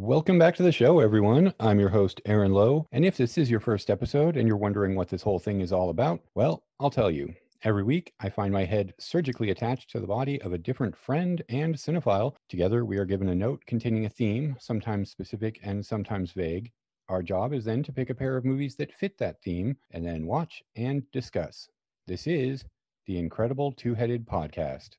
Welcome back to the show, everyone. I'm your host, Aaron Lowe. And if this is your first episode and you're wondering what this whole thing is all about, well, I'll tell you. Every week, I find my head surgically attached to the body of a different friend and cinephile. Together, we are given a note containing a theme, sometimes specific and sometimes vague. Our job is then to pick a pair of movies that fit that theme and then watch and discuss. This is the Incredible Two Headed Podcast.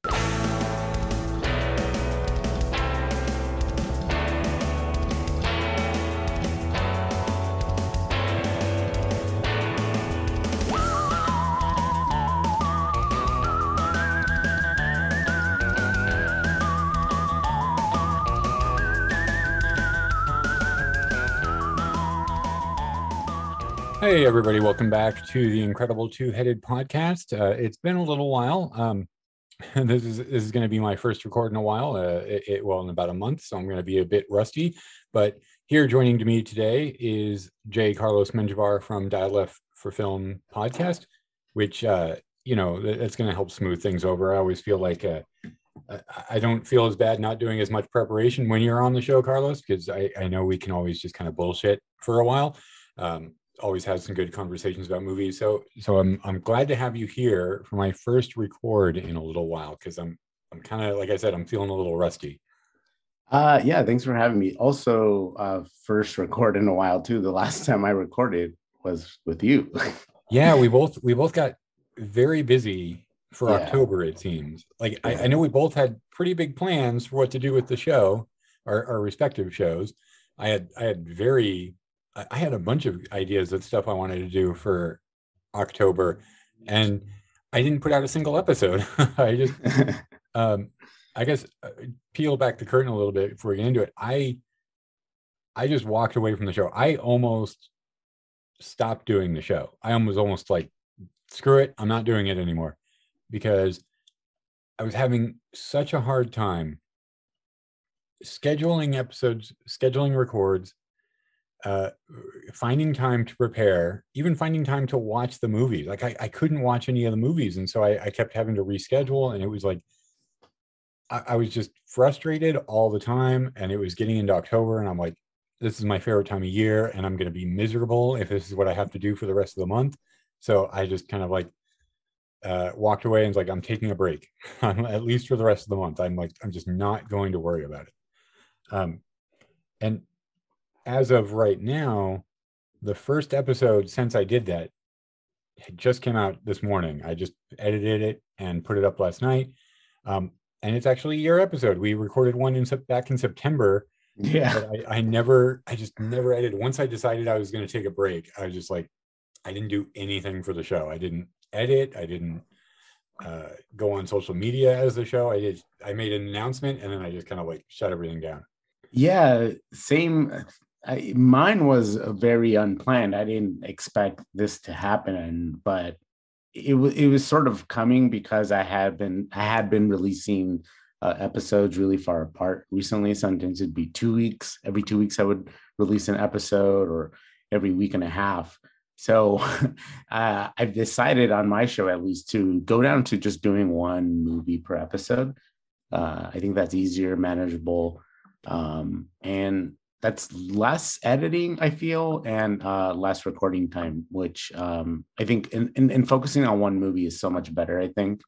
Hey, everybody, welcome back to the Incredible Two Headed Podcast. Uh, it's been a little while. Um, this is this is going to be my first record in a while. Uh, it, it, well, in about a month, so I'm going to be a bit rusty. But here, joining to me today is J. Carlos Menjivar from Dial F for Film podcast, which uh, you know that's going to help smooth things over. I always feel like uh, I don't feel as bad not doing as much preparation when you're on the show, Carlos, because I, I know we can always just kind of bullshit for a while. Um, always had some good conversations about movies. So so I'm I'm glad to have you here for my first record in a little while because I'm I'm kind of like I said I'm feeling a little rusty. Uh yeah, thanks for having me. Also, uh first record in a while too. The last time I recorded was with you. yeah, we both we both got very busy for yeah. October, it seems. Like yeah. I, I know we both had pretty big plans for what to do with the show, our, our respective shows. I had I had very I had a bunch of ideas of stuff I wanted to do for October, and I didn't put out a single episode. I just, um, I guess, uh, peel back the curtain a little bit before we get into it. I, I just walked away from the show. I almost stopped doing the show. I was almost like, screw it, I'm not doing it anymore, because I was having such a hard time scheduling episodes, scheduling records, uh, finding time to prepare, even finding time to watch the movies. Like I, I couldn't watch any of the movies. And so I, I kept having to reschedule. And it was like, I, I, was just frustrated all the time. And it was getting into October. And I'm like, this is my favorite time of year. And I'm going to be miserable if this is what I have to do for the rest of the month. So I just kind of like uh, walked away and was like, I'm taking a break, at least for the rest of the month. I'm like, I'm just not going to worry about it. Um, and as of right now, the first episode since I did that just came out this morning. I just edited it and put it up last night. Um, and it's actually your episode. We recorded one in back in September. Yeah. I, I, never, I just never edited. Once I decided I was going to take a break, I was just like, I didn't do anything for the show. I didn't edit. I didn't uh, go on social media as the show. I did. I made an announcement and then I just kind of like shut everything down. Yeah, same I, mine was very unplanned. I didn't expect this to happen, but it was it was sort of coming because I had been I had been releasing uh, episodes really far apart recently. Sometimes it'd be two weeks. Every two weeks, I would release an episode, or every week and a half. So uh, I've decided on my show at least to go down to just doing one movie per episode. Uh, I think that's easier, manageable, um, and that's less editing i feel and uh, less recording time which um, i think in, in, in, focusing on one movie is so much better i think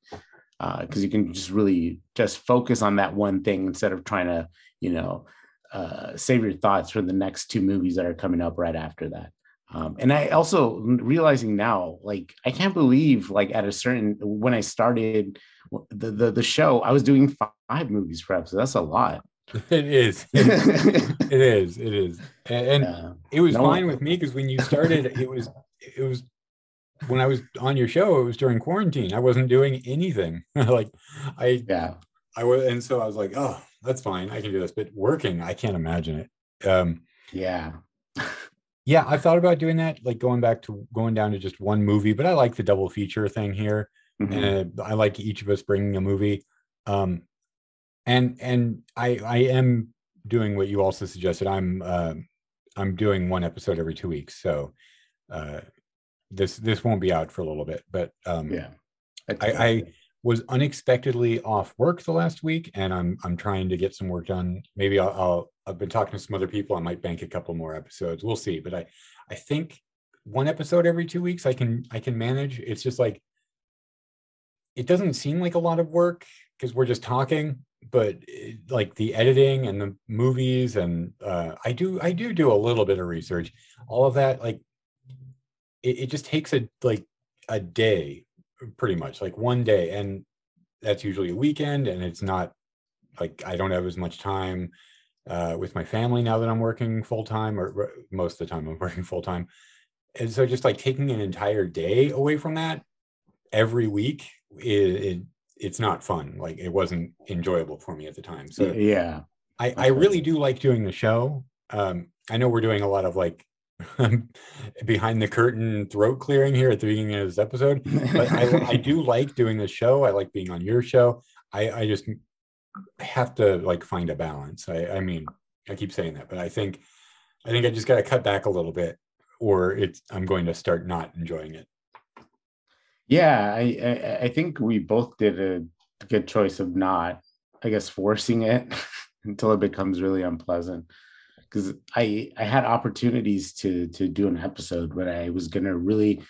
because uh, you can just really just focus on that one thing instead of trying to you know uh, save your thoughts for the next two movies that are coming up right after that. Um, and i also realizing now like i can't believe like at a certain when i started the the, the show i was doing five movies per episode. That's a lot It is. it is. It is. And, yeah. it was no fine one... with me because when you started, it was it was when I was on your show, it was during quarantine. I wasn't doing anything. like I yeah. I was and so I was like, oh, that's fine. I can do this. But working, I can't imagine it. Um yeah. yeah, I thought about doing that, like going back to going down to just one movie, but I like the double feature thing here. Mm-hmm. And I like each of us bringing a movie. Um, and and I I am doing what you also suggested. I'm uh, I'm doing one episode every two weeks, so uh, this this won't be out for a little bit. But um, yeah, I, I was unexpectedly off work the last week, and I'm I'm trying to get some work done. Maybe I'll, I'll I've been talking to some other people. I might bank a couple more episodes. We'll see. But I I think one episode every two weeks I can I can manage. It's just like it doesn't seem like a lot of work because we're just talking but it, like the editing and the movies and uh, i do i do do a little bit of research. All of that like it, it just takes a like a day pretty much like one day and that's usually a weekend and it's not like i don't have as much time uh, with my family now that i'm working full time or most of the time i'm working full time and so just like taking an entire day away from that every week it, it, it's not fun. Like it wasn't enjoyable for me at the time. So yeah, I, I really do like doing the show. Um, I know we're doing a lot of like behind the curtain throat clearing here at the beginning of this episode, but I, I do like doing the show. I like being on your show. I, I just have to like find a balance. I, I mean, I keep saying that, but I think I think I just got to cut back a little bit, or it's I'm going to start not enjoying it. Yeah, I, I, I think we both did a good choice of not, I guess, forcing it until it becomes really unpleasant. Because I I had opportunities to to do an episode, but I was gonna really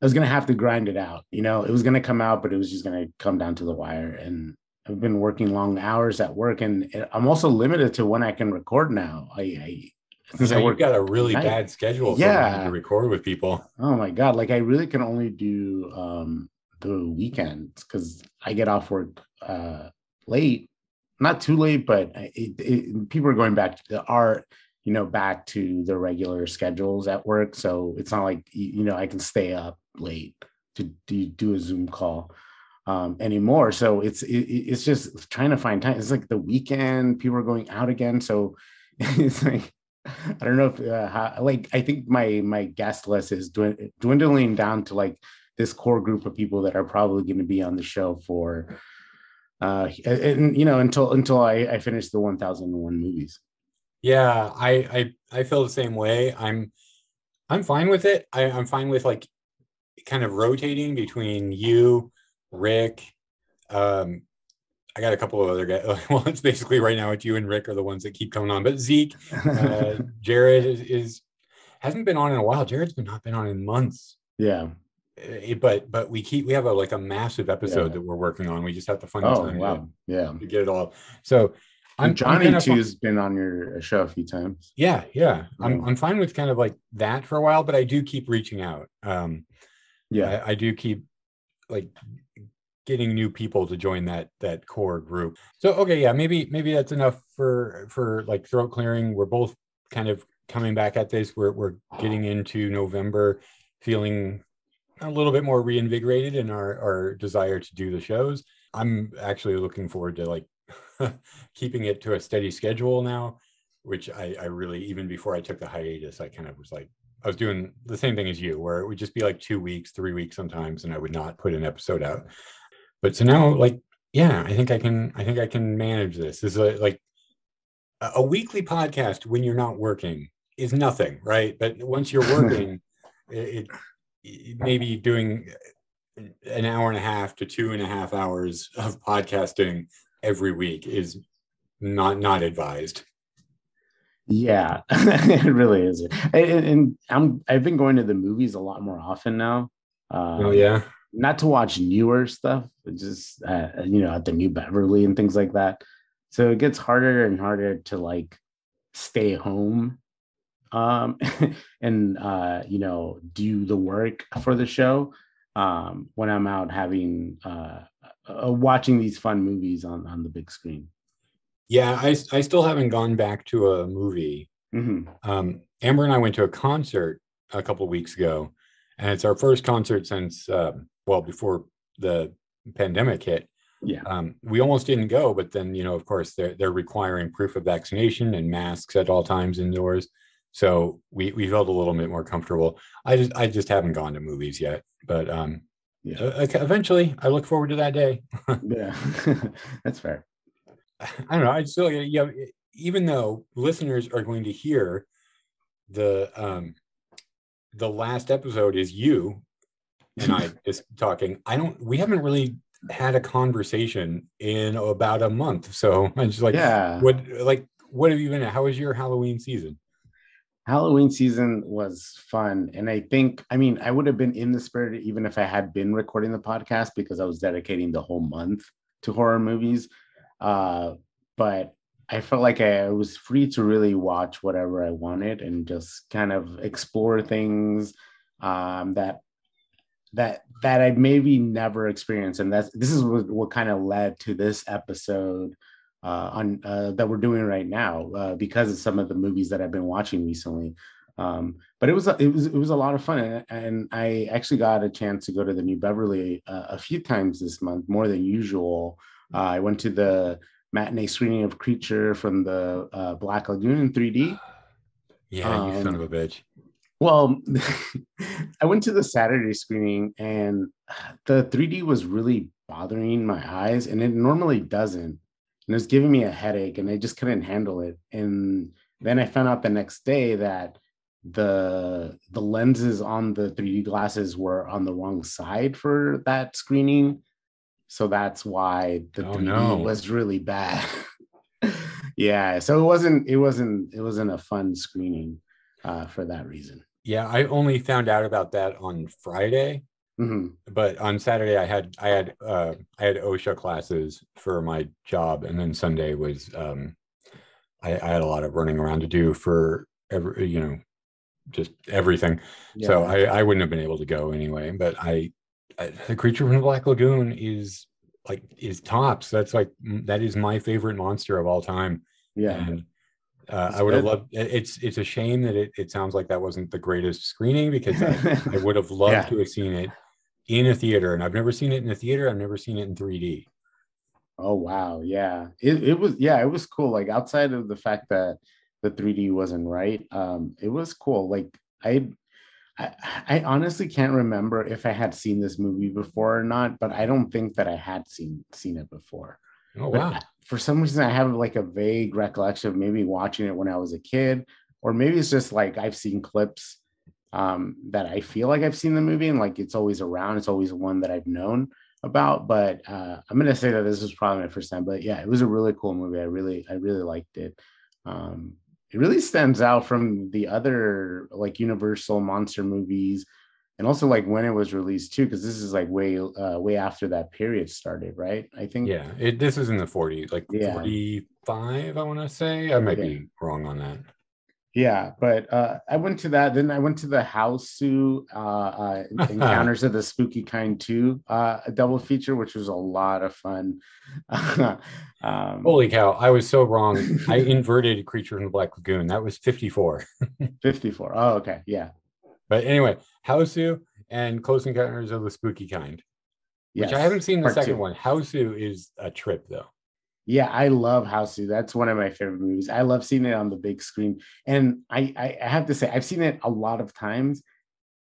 I was gonna have to grind it out. You know, it was gonna come out, but it was just gonna come down to the wire. And I've been working long hours at work, and I'm also limited to when I can record now. I, I I work got a really night. bad schedule. Yeah, to record with people. Oh my god! Like I really can only do um the weekends because I get off work uh late, not too late, but it, it, people are going back to the art, you know, back to their regular schedules at work. So it's not like you know I can stay up late to do, do a Zoom call um, anymore. So it's it, it's just trying to find time. It's like the weekend. People are going out again, so it's like I don't know if uh, how, like I think my my guest list is dwindling down to like this core group of people that are probably going to be on the show for uh and you know until until I, I finish the 1001 movies. Yeah, I I I feel the same way. I'm I'm fine with it. I, I'm fine with like kind of rotating between you, Rick, um, I got a couple of other guys. Well, it's basically right now it's you and Rick are the ones that keep coming on. But Zeke, uh, Jared is, is, hasn't been on in a while. Jared's been not been on in months. Yeah. It, uh, but but we keep we have a like a massive episode yeah. that we're working on. We just have to find oh, time wow. to, yeah. to get it all. So I'm Johnny I'm too's been on your show a few times. Yeah, yeah. I'm I'm fine with kind of like that for a while, but I do keep reaching out. Um yeah, I, I do keep like getting new people to join that that core group. So okay yeah maybe maybe that's enough for for like throat clearing. We're both kind of coming back at this. We're, we're getting into november feeling a little bit more reinvigorated in our our desire to do the shows. I'm actually looking forward to like keeping it to a steady schedule now which I, I really even before i took the hiatus i kind of was like I was doing the same thing as you, where it would just be like two weeks, three weeks sometimes, and I would not put an episode out but so now like yeah i think i can i think i can manage this. This is a, like a weekly podcast when you're not working is nothing right? But once you're working it, it maybe doing an hour and a half to two and a half hours of podcasting every week is not not advised. Yeah it really is. And, and, i'm i've been going to the movies a lot more often now. Um, oh yeah not to watch newer stuff, just uh, you know, at the New Beverly and things like that. So it gets harder and harder to like stay home um and uh you know do the work for the show um when i'm out having uh, uh watching these fun movies on on the big screen yeah i i still haven't gone back to a movie mm-hmm. um amber and i went to a concert a couple weeks ago and it's our first concert since um, well before the pandemic hit yeah. um, we almost didn't go but then you know of course they're, they're requiring proof of vaccination and masks at all times indoors. So we we felt a little bit more comfortable. I just i just haven't gone to movies yet but um yeah. uh, eventually i look forward to that day. Yeah. That's fair. I don't know i still you know, even though listeners are going to hear the um the last episode is you and I just talking. I don't. We haven't really had a conversation in about a month. So I'm just like, yeah. what like what have you been? How was your Halloween season? Halloween season was fun. And I think, I mean, I would have been in the spirit even if I had been recording the podcast because I was dedicating the whole month to horror movies. Uh, but I felt like I was free to really watch whatever I wanted and just kind of explore things um, that that that I'd maybe never experienced. And that's this is what, what kind of led to this episode uh, on uh, that we're doing right now uh, because of some of the movies that I've been watching recently. Um, but it was it was it was a lot of fun, and, and I actually got a chance to go to the New Beverly uh, a few times this month, more than usual. Uh, I went to the matinee screening of Creature from the uh, Black Lagoon in 3D. Yeah, um, you son of a bitch. Well, I went to the Saturday screening, and uh, the 3D was really bothering my eyes, and it normally doesn't and it was giving me a headache and I just couldn't handle it. And then I found out the next day that the the lenses on the 3D glasses were on the wrong side for that screening. So that's why the oh, 3D no. was really bad. yeah. So it wasn't it wasn't it wasn't a fun screening uh, for that reason. Yeah, I only found out about that on Friday Mm-hmm. But on Saturday, I had I had uh, I had OSHA classes for my job, and then Sunday was um, I, I had a lot of running around to do for every you know just everything. Yeah. So I, I wouldn't have been able to go anyway. But I, I the creature from the Black Lagoon is like is tops. That's like that is my favorite monster of all time. Yeah. And uh, I would have loved. It's it's a shame that it, it sounds like that wasn't the greatest screening because I, I would have loved yeah. to have seen it in a theater, and I've never seen it in a theater. I've never seen it in 3D. Oh wow, yeah, it, it was yeah, it was cool. Like outside of the fact that the 3D wasn't right, um, it was cool. Like I, I, I honestly can't remember if I had seen this movie before or not, but I don't think that I had seen seen it before. Oh wow! For some reason, I have like a vague recollection of maybe watching it when I was a kid, or maybe it's just like I've seen clips um, that I feel like I've seen the movie and like it's always around. It's always one that I've known about. But uh, I'm gonna say that this was probably my first time. But yeah, it was a really cool movie. I really, I really liked it. Um, it really stands out from the other like Universal monster movies, and also like when it was released too, because this is like way, uh, way after that period started, right? I think. Yeah, it. This is in the 40s, like yeah. 45. I want to say. I might yeah. be wrong on that yeah but uh, i went to that then i went to the Hausu uh, uh, encounters of the spooky kind too uh, a double feature which was a lot of fun um, holy cow i was so wrong i inverted creature in the black lagoon that was 54 54 oh okay yeah but anyway Hausu and close encounters of the spooky kind yes, which i haven't seen the second two. one Hausu is a trip though yeah, I love Hausu. That's one of my favorite movies. I love seeing it on the big screen. And I, I, have to say, I've seen it a lot of times,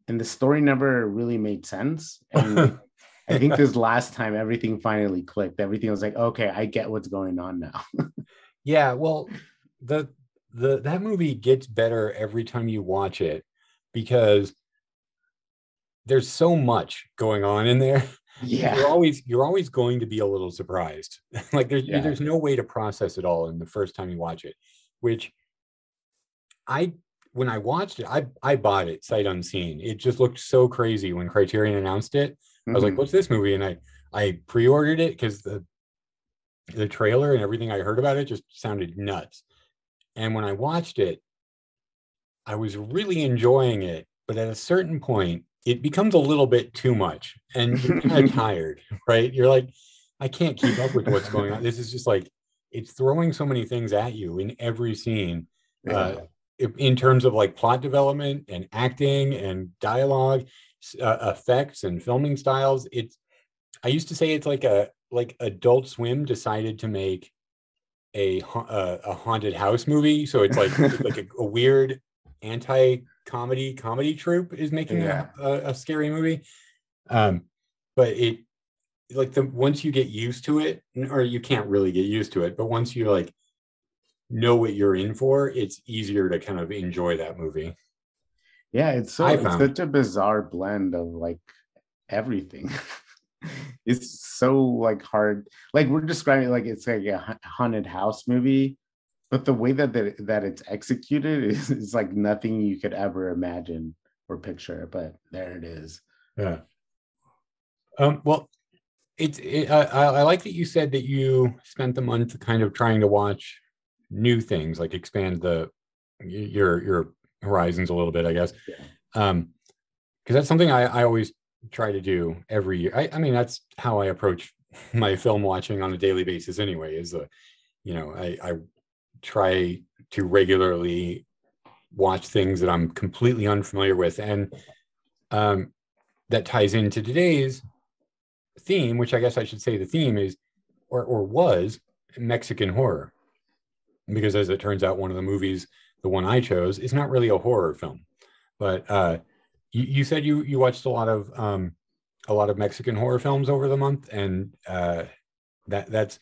and the story never really made sense. And I think this last time everything finally clicked. Everything was like, okay, I get what's going on now. yeah, well, the the that movie gets better every time you watch it because there's so much going on in there yeah you're always you're always going to be a little surprised like there's yeah. there's no way to process it all in the first time you watch it which i when i watched it i i bought it sight unseen it just looked so crazy when criterion announced it mm-hmm. i was like mm-hmm. what's this movie and i i pre-ordered it because the the trailer and everything i heard about it just sounded nuts and when i watched it i was really enjoying it but at a certain point it becomes a little bit too much and you're kind of tired, right? You're like, I can't keep up with what's going on. This is just like, it's throwing so many things at you in every scene. Uh, in terms of like plot development and acting and dialogue uh, effects and filming styles it's i used to say it's like a like adult swim decided to make a a, a haunted house movie so it's like it's like a, a weird anti comedy comedy troupe is making yeah. a, a, a, scary movie um but it like the once you get used to it or you can't really get used to it but once you like know what you're in for it's easier to kind of enjoy that movie yeah it's so it's such a bizarre blend of like everything it's so like hard. Like we're describing like it's like a haunted house movie, but the way that the, that it's executed is, is like nothing you could ever imagine or picture. But there it is. Yeah. Um, well, it's it, I, I like that you said that you spent the month kind of trying to watch new things, like expand the your your horizons a little bit, I guess. Yeah. Um, because that's something I, I always try to do every year. I, I mean, that's how I approach my film watching on a daily basis anyway, is a, you know, I, I try to regularly watch things that I'm completely unfamiliar with. And um, that ties into today's theme, which I guess I should say the theme is, or, or was Mexican horror. Because as it turns out, one of the movies, the one I chose, is not really a horror film. But uh, you, you said you you watched a lot of um, a lot of Mexican horror films over the month, and uh, that that's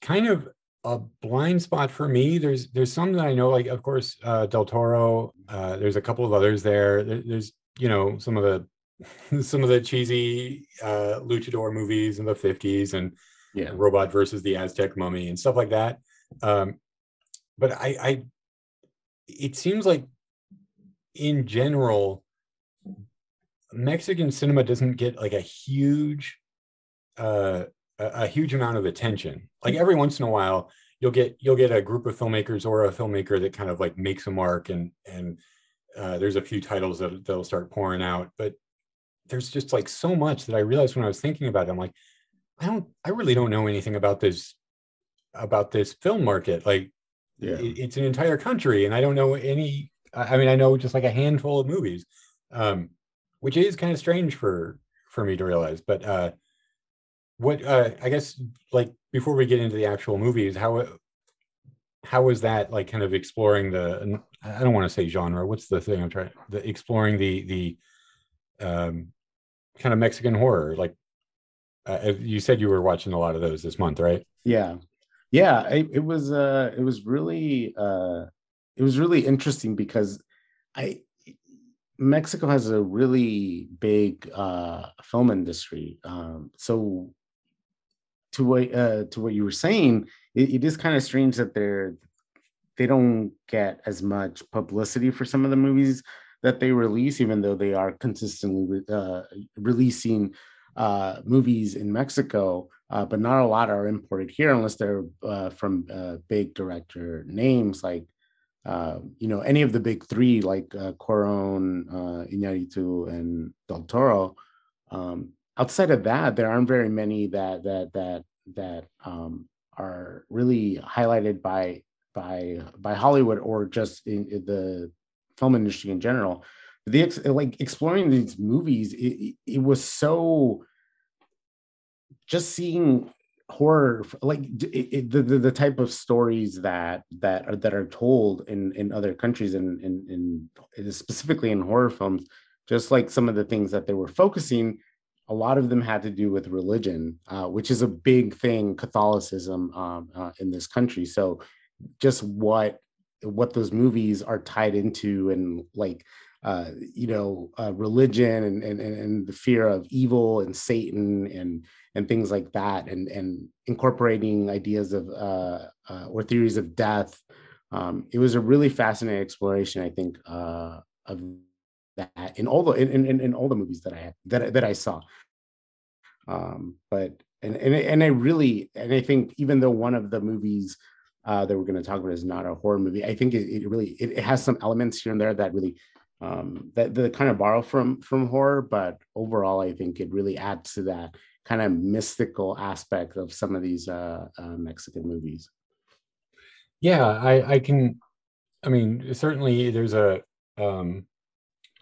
kind of a blind spot for me. There's there's some that I know, like of course uh, Del Toro. Uh, there's a couple of others there. there. There's you know some of the some of the cheesy uh, luchador movies in the 50s and yeah. Robot versus the Aztec Mummy and stuff like that. Um, but I, I, it seems like in general, Mexican cinema doesn't get like a huge uh a, a, huge amount of attention. Like every once in a while, you'll get you'll get a group of filmmakers or a filmmaker that kind of like makes a mark and and uh, there's a few titles that they'll start pouring out. But there's just like so much that I realized when I was thinking about it. I'm like, I don't I really don't know anything about this about this film market. Like yeah. it, it's an entire country and I don't know any I mean I know just like a handful of movies. Um, which is kind of strange for for me to realize. But uh, what uh, I guess like before we get into the actual movies, how how was that like kind of exploring the I don't want to say genre. What's the thing I'm trying the exploring the the um, kind of Mexican horror like uh, you said you were watching a lot of those this month, right? Yeah, yeah. It, it was uh, it was really uh, it was really interesting because I Mexico has a really big uh, film industry. Um, so to what uh, to what you were saying, it, it is kind of strange that they're they don't get as much publicity for some of the movies that they release, even though they are consistently uh, releasing uh, movies in Mexico. Uh, but not a lot are imported here unless they're uh, from uh, big director names like uh, you know, any of the big three like uh, Cuarón, uh, Iñárritu, and Del Toro. Um, outside of that, there aren't very many that that that that um, are really highlighted by by by Hollywood or just in, in the film industry in general. The like exploring these movies, it, it was so just seeing horror like it, it, the, the, type of stories that that are that are told in in other countries and in, in specifically in horror films just like some of the things that they were focusing a lot of them had to do with religion uh, which is a big thing catholicism um, uh, in this country so just what what those movies are tied into and like uh, you know uh, religion and, and and the fear of evil and satan and and things like that, and and incorporating ideas of uh, uh, or theories of death. Um, it was a really fascinating exploration, I think, of that in all the in, in, in all the movies that I had, that that I saw. Um, but and and and I really and I think even though one of the movies uh, that we're going to talk about is not a horror movie, I think it, it really it, it, has some elements here and there that really um, that that kind of borrow from from horror, but overall, I think it really adds to that kind of mystical aspect of some of these uh, uh, Mexican movies. Yeah, I, I can. I mean, certainly there's a um,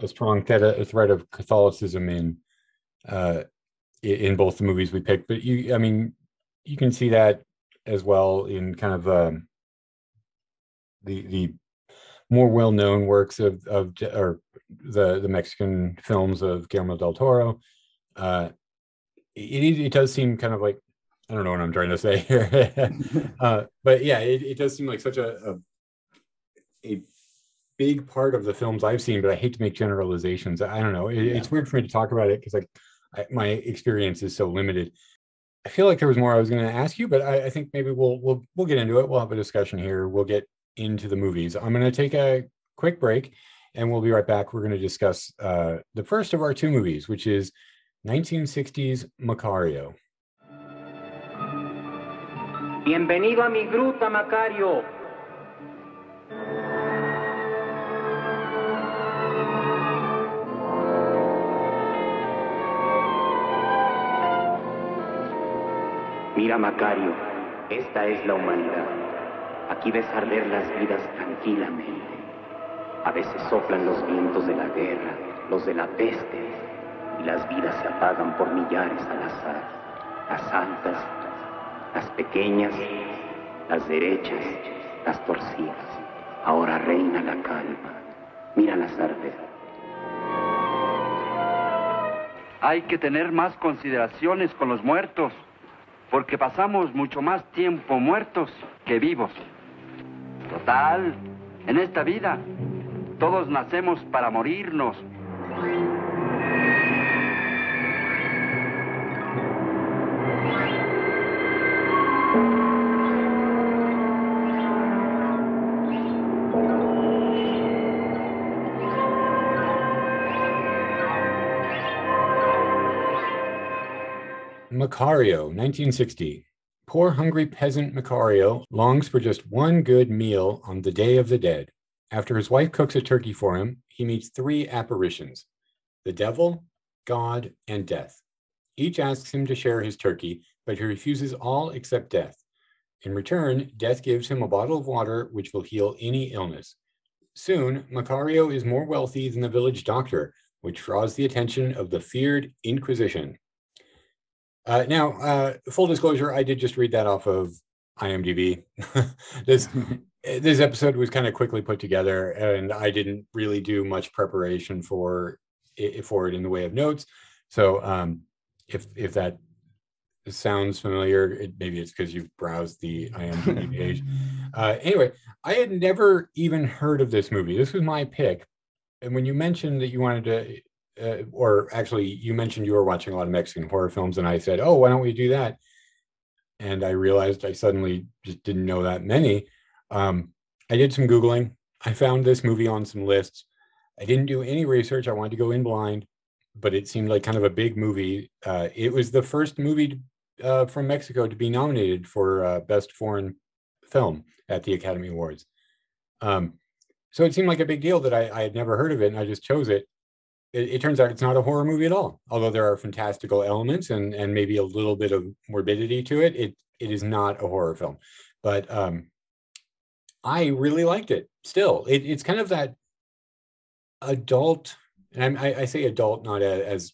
a strong thread of Catholicism in uh, in both the movies we picked. But you, I mean, you can see that as well in kind of um, the the more well known works of of or the the Mexican films of Guillermo del Toro. Uh, it, it does seem kind of like I don't know what I'm trying to say here, uh, but yeah, it, it, does seem like such a, a, a big part of the films I've seen. But I hate to make generalizations. I don't know. It, yeah. It's weird for me to talk about it because like I, my experience is so limited. I feel like there was more I was going to ask you, but I, I, think maybe we'll we'll we'll get into it. We'll have a discussion here. We'll get into the movies. I'm going to take a quick break, and we'll be right back. We're going to discuss uh, the first of our two movies, which is 1960s Macario. Bienvenido a mi gruta, Macario. Mira, Macario, esta es la humanidad. Aquí ves arder las vidas tranquilamente. A veces soplan los vientos de la guerra, los de la peste, y las vidas se apagan por millares al azar. Las altas, las pequeñas, las derechas, las torcidas. Ahora reina la calma. Mira las arder. Hay que tener más consideraciones con los muertos, porque pasamos mucho más tiempo muertos que vivos. Total, en esta vida, todos nacemos para morirnos. Macario, 1960. Poor hungry peasant Macario longs for just one good meal on the Day of the Dead. After his wife cooks a turkey for him, he meets three apparitions the devil, God, and death. Each asks him to share his turkey, but he refuses all except death. In return, death gives him a bottle of water which will heal any illness. Soon, Macario is more wealthy than the village doctor, which draws the attention of the feared Inquisition. Uh, now, uh, full disclosure, I did just read that off of IMDb. this this episode was kind of quickly put together, and I didn't really do much preparation for it, for it in the way of notes. So, um, if if that sounds familiar, it, maybe it's because you've browsed the IMDb page. Uh, anyway, I had never even heard of this movie. This was my pick, and when you mentioned that you wanted to uh, or actually you mentioned you were watching a lot of Mexican horror films, and I said, "Oh, why don't we do that?" And I realized I suddenly just didn't know that many. Um, I did some googling. I found this movie on some lists. I didn't do any research. I wanted to go in blind, but it seemed like kind of a big movie. Uh, it was the first movie uh, from Mexico to be nominated for uh, Best Foreign Film at the Academy Awards. Um, so it seemed like a big deal that I, I, had never heard of it, and I just chose it it, it, turns out it's not a horror movie at all. Although there are fantastical elements and and maybe a little bit of morbidity to it, it it is not a horror film. But um, I really liked it. Still, it, it's kind of that adult, and I, I say adult not as, as,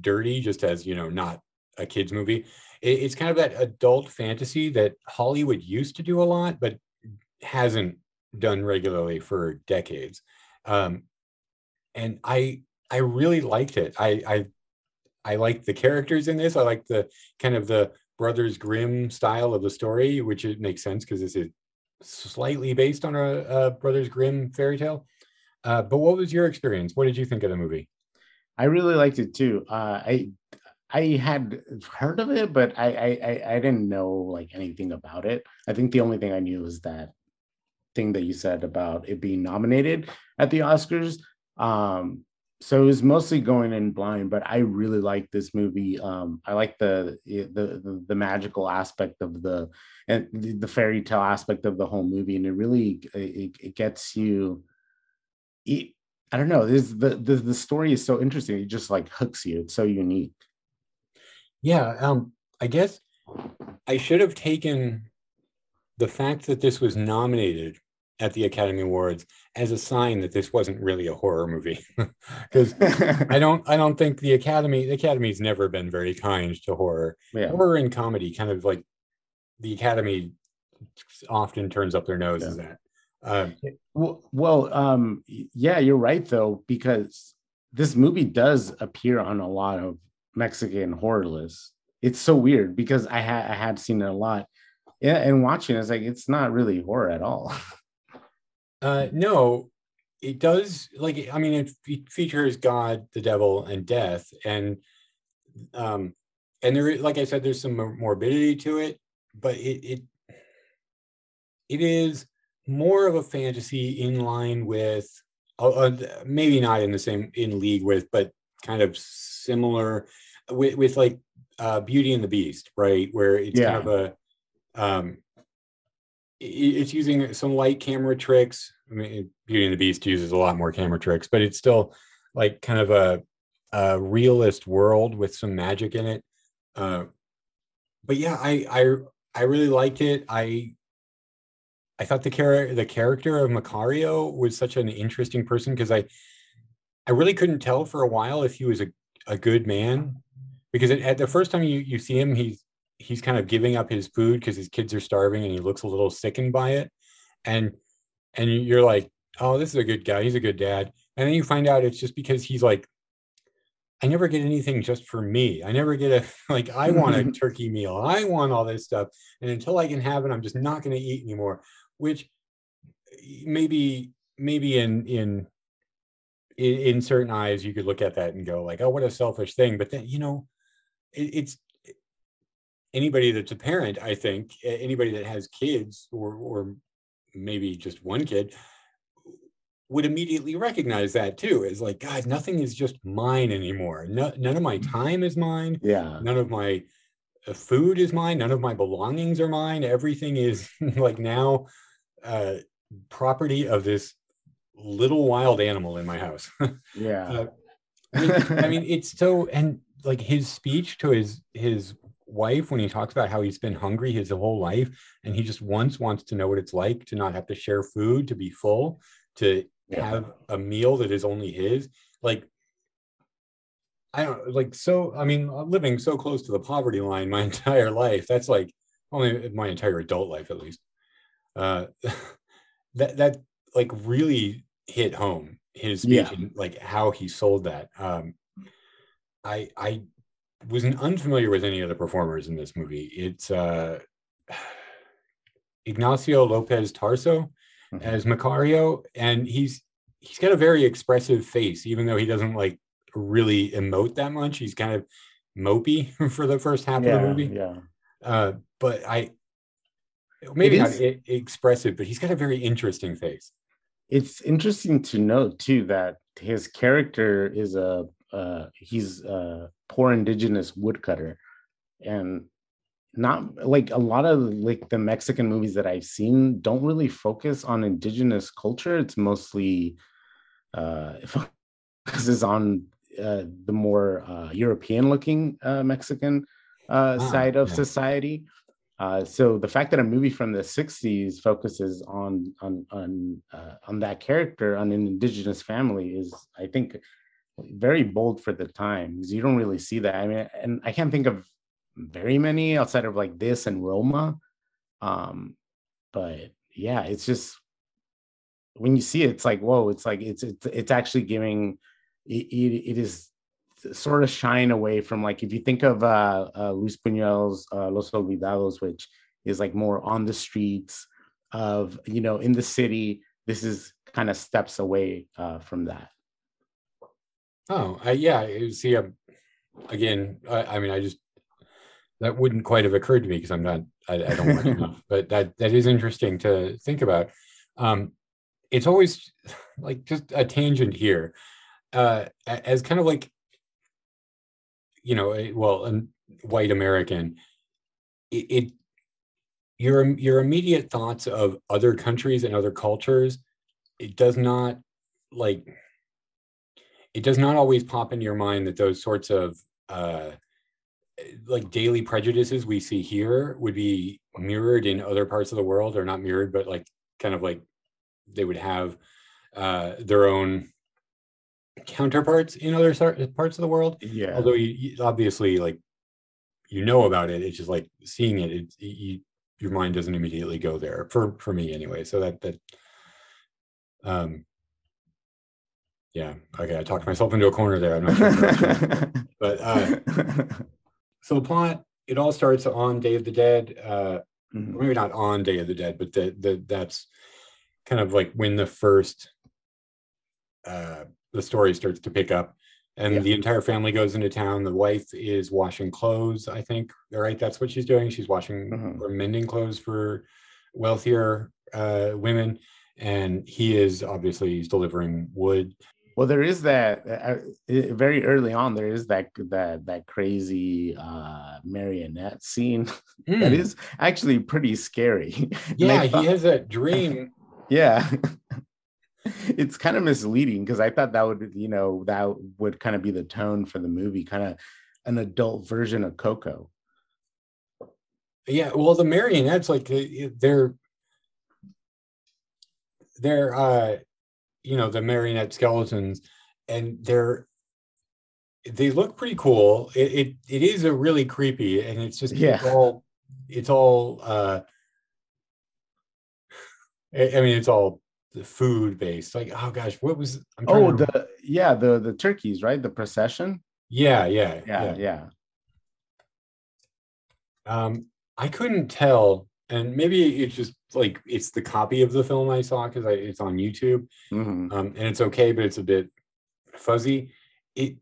dirty, just as you know, not a kids movie. It, it's kind of that adult fantasy that Hollywood used to do a lot, but hasn't done regularly for decades. Um, and I I really liked it. I I I like the characters in this. I like the kind of the Brothers Grimm style of the story, which it makes sense because this is slightly based on a, a Brothers Grimm fairy tale. Uh, but what was your experience? What did you think of the movie? I really liked it too. Uh, I I had heard of it, but I, I I didn't know like anything about it. I think the only thing I knew was that thing that you said about it being nominated at the Oscars. Um, so it was mostly going in blind, but I really like this movie. Um, I like the, the, the magical aspect of the and the, the, fairy tale aspect of the whole movie, and it really it, it gets you. It, I don't know. This the, the the story is so interesting. It just like hooks you. It's so unique. Yeah, um, I guess I should have taken the fact that this was nominated at the Academy Awards as a sign that this wasn't really a horror movie. Because I don't I don't think the Academy the Academy's never been very kind to horror. Yeah. horror and comedy kind of like the Academy often turns up their noses yeah. at. Uh, well, well um, yeah you're right though because this movie does appear on a lot of Mexican horror lists. It's so weird because I had I had seen it a lot. Yeah and watching it's like it's not really horror at all Uh, no, it does. Like, I mean, it, features God, the devil, and death, and um and there like i said there's some morbidity to it but it it it is more of a fantasy in line with uh, maybe not in the same in league with but kind of similar with, with like uh beauty and the beast right where it's yeah. kind of a um it's using some light camera tricks. I mean beauty and the beast uses a lot more camera tricks but it's still like kind of a, a realist world with some magic in it. Uh but yeah i i i really liked it. I I thought the character the character of Macario was such an interesting person because I I really couldn't tell for a while if he was a, a good man. Because it, at the first time you you see him he's he's kind of giving up his food because his kids are starving and he looks a little sickened by it and and you're like oh this is a good guy he's a good dad and then you find out it's just because he's like I never get anything just for me. I never get a like I want a turkey meal. I want all this stuff. And until I can have it, I'm just not going to eat anymore which eh, maybe maybe in in in certain eyes you could look at that and go like oh what a selfish thing but then you know it, it's anybody that's a parent i think anybody that has kids or or maybe just one kid would immediately recognize that too is like god nothing is just mine anymore no, none of my mm. time is mine yeah none of my uh, food is mine none of my belongings are mine everything is like now uh, property of this little wild animal in my house. yeah. Uh, I, mean, I mean, it's so, and like his speech to his his wife when he talks about how he's been hungry his whole life and he just once wants to know what it's like to not have to share food, to be full, to yeah. have a meal that is only his. Like I don't like so I mean living so close to the poverty line my entire life. That's like only my entire adult life at least uh, that that like really hit home his speech yeah. and like how he sold that. Um, I I was unfamiliar with any of the performers in this movie. It's uh, Ignacio Lopez Tarso mm-hmm. as Macario, and he's he's got a very expressive face, even though he doesn't like really emote that much. He's kind of mopey for the first half yeah, of the movie. Yeah. Uh, but I maybe not expressive, but he's got a very interesting face. It's interesting to note too that his character is a uh, he's a poor indigenous woodcutter, and not like a lot of like the Mexican movies that I've seen don't really focus on indigenous culture. It's mostly uh, focuses on uh, the more uh, European looking uh, Mexican uh, ah, side of society. Uh, so the fact that a movie from the 60s focuses on on on uh, on that character on an indigenous family is i think very bold for the times you don't really see that i mean and i can't think of very many outside of like this and roma um but yeah it's just when you see it it's like whoa it's like it's it's, it's actually giving it, it, it is sort of shine away from like if you think of uh, uh, Luis Buñuel's uh, Los Olvidados, which is like more on the streets of you know in the city. This is kind of steps away uh, from that. Oh, uh, yeah. See, um, again, I, I, mean, I just that wouldn't quite have occurred to me because I'm not, I, I don't watch enough, but that that is interesting to think about. Um, it's always like just a tangent here, uh, as kind of like you know, well, a white American, it, it your your immediate thoughts of other countries and other cultures, it does not like it does not always pop into your mind that those sorts of uh, like daily prejudices we see here would be mirrored in other parts of the world or not mirrored but like kind of like they would have uh, their own counterparts in other parts of the world. Yeah. Although you, you obviously like you know about it, it's just like seeing it. It you, your mind doesn't immediately go there for for me anyway. So that that um yeah okay i talked myself into a corner there i'm not sure but uh so the plot it all starts on day of the dead uh mm-hmm. maybe not on day of the dead but the, the that's kind of like when the first uh the story starts to pick up. and Yeah. the entire family goes into town. The wife is washing clothes, I think. Right, that's what she's doing. She's washing Mhm. or mending clothes for wealthier uh, women, and he is obviously he's delivering wood. Well, there is that uh, uh, very early on. There is that that that crazy uh, marionette scene that Hmm, is actually pretty scary. Yeah, he has that dream. yeah. it's kind of misleading because I thought that would, you know, that would kind of be the tone for the movie, kind of an adult version of Coco. Yeah, well, the marionettes, like uh, they're they're uh you know the marionette skeletons, and they're they look pretty cool. It it, it is a really creepy, and it's just Yeah. it's all it's all uh I mean it's all food based. Like oh gosh, what was I'm Oh, to- the yeah, the the turkeys, right? The procession. yeah yeah Yeah, yeah. Um, I couldn't tell, and maybe it's just like it's the copy of the film I saw because it's on YouTube, Mhm. um, and it's okay, but it's a bit fuzzy. It,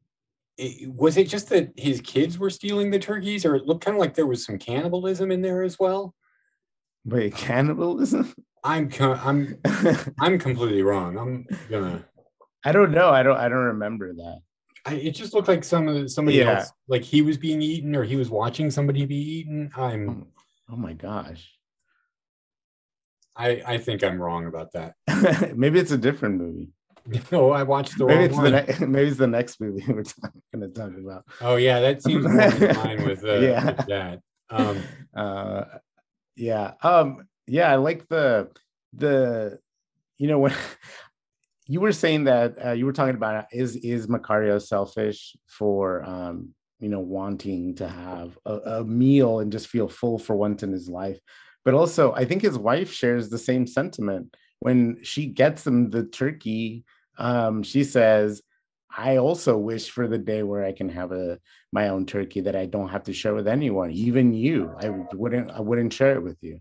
it was it just that his kids were stealing the turkeys, or it looked kind of like there was some cannibalism in there as well. Wait, cannibalism? I'm I'm I'm completely wrong. I'm gonna. I don't know. I don't. I don't remember that. I, it just looked like some of somebody Yeah. else, like he was being eaten, or he was watching somebody be eaten. I'm Oh, oh my gosh. I I think I'm wrong about that. maybe it's a different movie. No, I watched the Maybe it's one. the ne- maybe it's the next movie we're going to talk about. Oh yeah, that seems more in line with, uh, Yeah. with that. Um, uh yeah um yeah i like the the you know when you were saying that uh, you were talking about is is macario selfish for um you know wanting to have a, a meal and just feel full for once in his life but also i think his wife shares the same sentiment when she gets him the turkey um she says I also wish for the day where I can have a my own turkey that I don't have to share with anyone, even you. I wouldn't I wouldn't share it with you.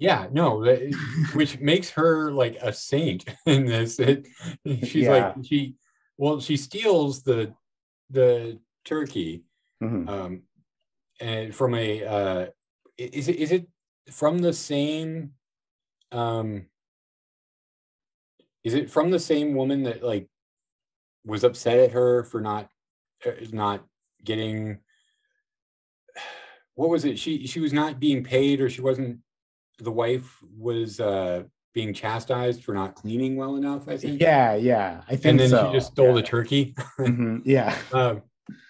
yeah, no, that- which makes her like a saint in this. It, she's Yeah. like she, well, she steals the the turkey, Mhm. um, and from a uh, is it is it from the same, um, is it from the same woman that like was upset at her for not uh, not getting what was it she she was not being paid or she wasn't the wife was uh being chastised for not cleaning well enough i think Yeah, yeah. I think and then so. she just stole the yeah. turkey Mhm, Yeah. um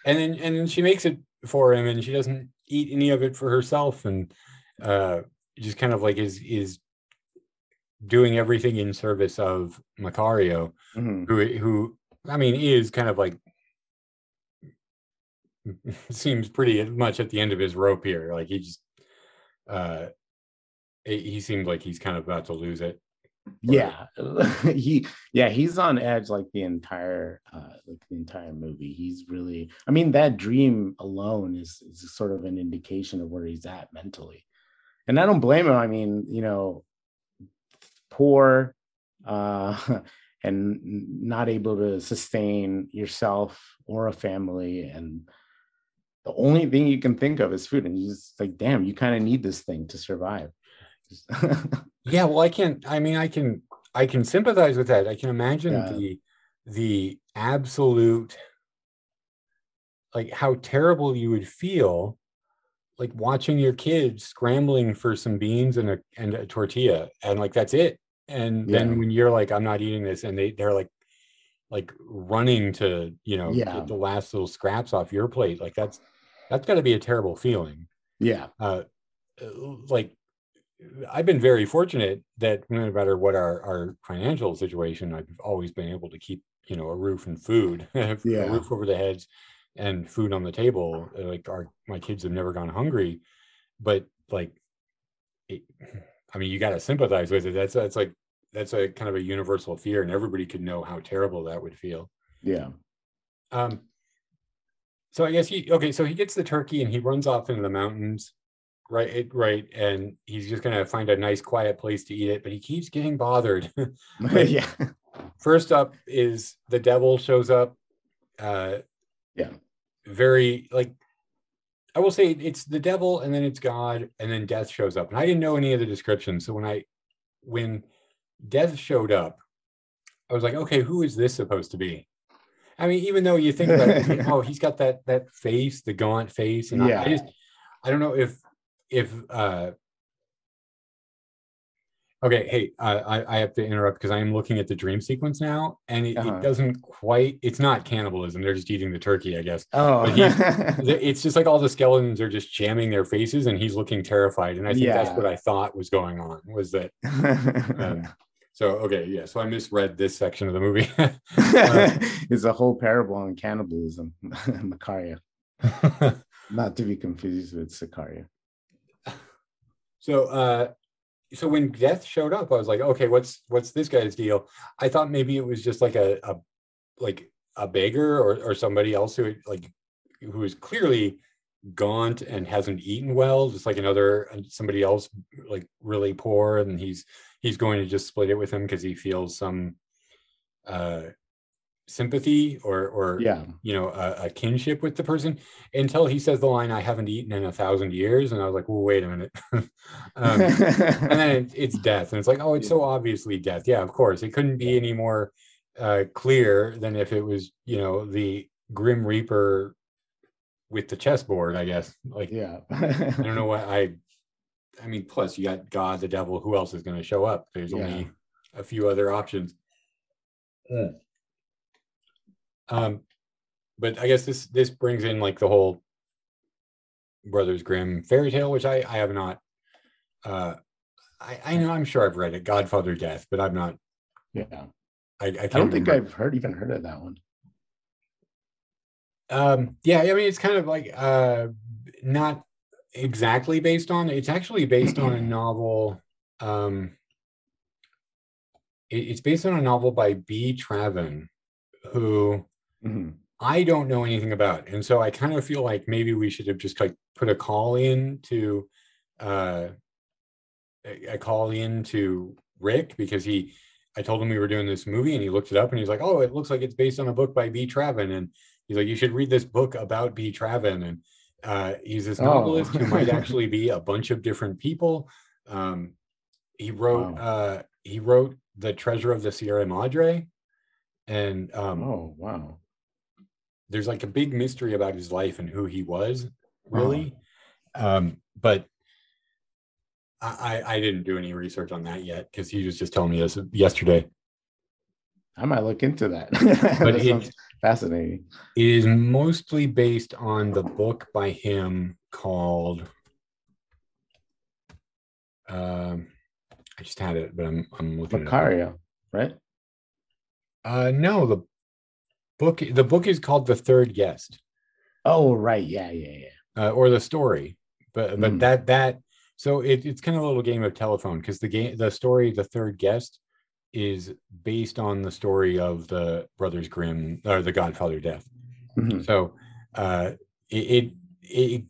and then and she makes it for him and she doesn't eat any of it for herself and uh just kind of like is is doing everything in service of macario Mhm. who who I mean is kind of like seems pretty much at the end of his rope here. Like he just uh he he seemed like he's kind of about to lose it. Yeah. he yeah, he's on edge like the entire uh like the entire movie. He's really I mean that dream alone is is sort of an indication of where he's at mentally. And I don't blame him. I mean, you know, poor uh and not able to sustain yourself or a family and the only thing you can think of is food and just like damn you kind of need this thing to survive Yeah, well I can't I mean I can I can sympathize with that. I can imagine Yeah. the the absolute like how terrible you would feel like watching your kids scrambling for some beans and a and a tortilla and like that's it and Yeah. then when you're like i'm not eating this and they they're like like running to you know Yeah. get the last little scraps off your plate like that's that's got to be a terrible feeling yeah uh, like i've been very fortunate that no matter what our our financial situation i've always been able to keep you know a roof and food a roof over the heads and food on the table. Like our my kids have never gone hungry but like it, i mean you got to sympathize with it. That's that's like that's a kind of a universal fear and everybody could know how terrible that would feel. Yeah. Um, so I guess he okay. So he gets the turkey and he runs off into the mountains, right? It, right, and he's just gonna find a nice, quiet place to eat it. But he keeps getting bothered. yeah First up is the devil shows up uh Yeah. very like i will say it's the devil and then it's god and then death shows up and i didn't know any of the descriptions so when i when death showed up i was like okay who is this supposed to be i mean even though you think about it oh he's got that that face the gaunt face and I- Yeah. I just i don't know if if uh Okay, hey, uh, I, I have to interrupt because I am looking at the dream sequence now, and it, Uh-huh. it doesn't quite. It's not cannibalism; they're just eating the turkey, I guess. Oh, It's just like all the skeletons are just jamming their faces, and he's looking terrified. And I think that's what I thought was going on. Was that um, so? Okay, yeah. So I misread this section of the movie. it's a whole parable on cannibalism, Macario, not to be confused with Sicario. So, uh, so when death showed up, I was like, okay, what's what's this guy's deal? I thought maybe it was just like a, a like a beggar or or somebody else who like who is clearly gaunt and hasn't eaten well, just like another somebody else like really poor, and he's he's going to just split it with him because he feels some uh sympathy or or Yeah, you know a, a kinship with the person until he says the line i haven't eaten in a thousand years and i was like well wait a minute. Um, and then it, it's death and it's like oh it's so obviously death. Yeah of course it couldn't be any more uh clear than if it was you know the grim reaper with the chessboard i guess like yeah. i don't know what i i mean plus you got god the devil who else is going to show up? There's Yeah. only a few other options um but i guess this this brings in like the whole brothers grimm fairy tale which i i have not uh i i know i'm sure i've read it godfather death but i'm not Yeah, i, I, I don't think. I've heard even heard of that one. um yeah i mean it's kind of like uh not exactly based on it's actually based on a novel um it- it's based on a novel by b traven who Mhm. I don't know anything about. And so I kind of feel like maybe we should have just like put a call in to uh a call in to Rick because he I told him we were doing this movie and he looked it up and he's like, Oh, it looks like it's based on a book by B. Traven. And he's like, You should read this book about B. Traven. And uh he's this Oh. novelist who might actually be a bunch of different people. Um he wrote Wow. uh he wrote The Treasure of the Sierra Madre. And um Oh wow. There's like a big mystery about his life and who he was really um but I, I didn't do any research on that yet because he was just telling me this yesterday. I might look into that. But that it- fascinating. It is mostly based on the book by him called. Um, I just had it, but I'm I'm looking. it. Macario, right? Uh, no, the book the book is called The Third Guest. Oh, right. Yeah, yeah, yeah. uh, or the story but but Mm. that that so it, it's kind of a little game of telephone because the game the story the third guest is based on the story of the brothers grimm or the godfather death Mhm. so uh it, it it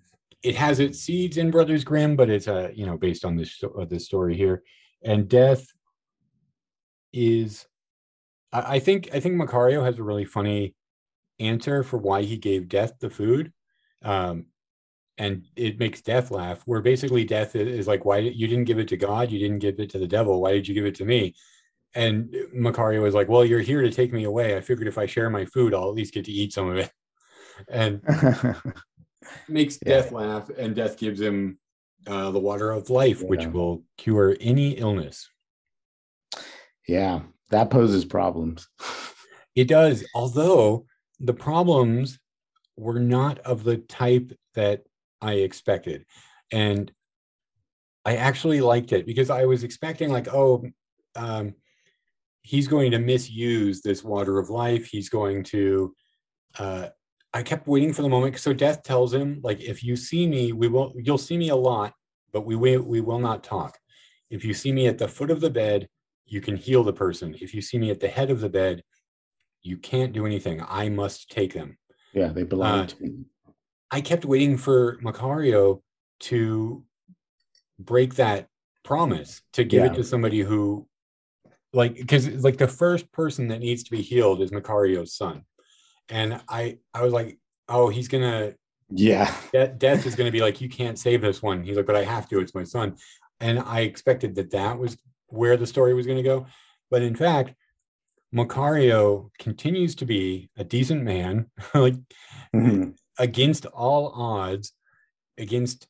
it has its seeds in brothers grimm but it's uh you know based on this uh, this story here and death is I, think i think macario has a really funny answer for why he gave death the food um and it makes death laugh where basically death is like why you didn't give it to god you didn't give it to the devil why did you give it to me? And macario was like well you're here to take me away. I figured if i share my food i'll at least get to eat some of it. And makes Yeah. death laugh and death gives him uh, the water of life which will cure any illness. Yeah, that poses problems. It does, although the problems were not of the type that I expected. And I actually liked it because I was expecting, like, oh, um, he's going to misuse this water of life. He's going to. Uh, I kept waiting for the moment. So Death tells him, like, if you see me, we will. You'll see me a lot, but we will. We will not talk. If you see me at the foot of the bed, you can heal the person. If you see me at the head of the bed, you can't do anything. I must take them. Yeah, they belong Uh, to me. I kept waiting for Macario to break that promise to give Yeah. it to somebody who, like, because like the first person that needs to be healed is Macario's son, and I I was like, oh, he's gonna Yeah. De- death is gonna be like, you can't save this one. He's like, but I have to. It's my son, and I expected that that was where the story was gonna go, but in fact. Macario continues to be a decent man, like Mhm. against all odds, against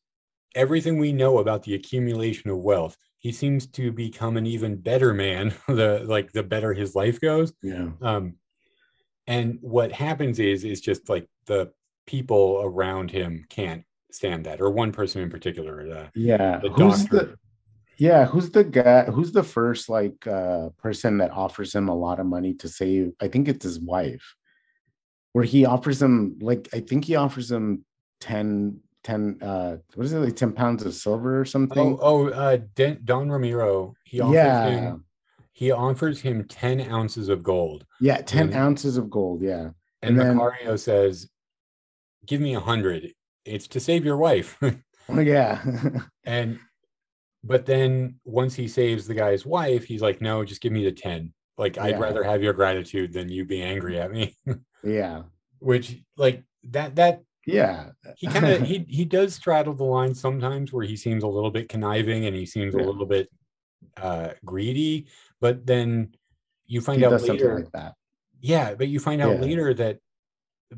everything we know about the accumulation of wealth. He seems to become an even better man. The like the better his life goes. Yeah. Um, and what happens is is just like the people around him can't stand that, or one person in particular. Uh, Yeah. The who's doctor. the yeah, who's the guy who's the first like uh person that offers him a lot of money to save? I think it's his wife. Where he offers him like I think he offers him 10 10 uh what is it like 10 pounds of silver or something? oh, oh, uh, Den- Don Ramiro. He offers Yeah. him. He offers him ten ounces of gold, Yeah, 10 and- ounces of gold, yeah. and, And then- Macario says, "Give me a hundred. It's to save your wife." Oh yeah. and but then once he saves the guy's wife, he's like, "No, just give me the ten. Like I'd Yeah. rather have your gratitude than you be angry at me." yeah. Which like that that Yeah. he kind of he he does straddle the line sometimes where he seems a little bit conniving and he seems a little bit uh greedy, but then you find he out later like that. yeah, but you find out Yeah. later that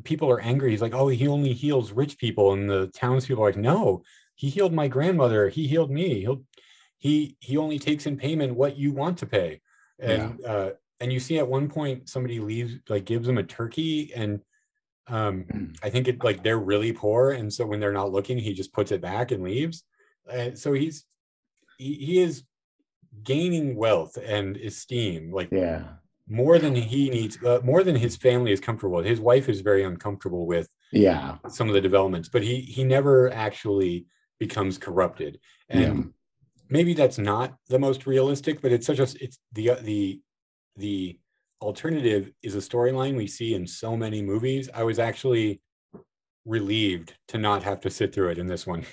people are angry. He's like, oh, he only heals rich people, and the townspeople are like, no, he healed my grandmother. He healed me. He'll he he only takes in payment what you want to pay, and uh, and you see at one point somebody leaves like gives him a turkey, and um, Mm. I think it like they're really poor, and so when they're not looking, he just puts it back and leaves. Uh, so he's he, he is gaining wealth and esteem like Yeah. more than he needs uh, more than his family is comfortable with his wife is very uncomfortable with Yeah. some of the developments but he he never actually becomes corrupted and Yeah. maybe that's not the most realistic but it's such a it's the the the alternative is a storyline we see in so many movies i was actually relieved to not have to sit through it in this one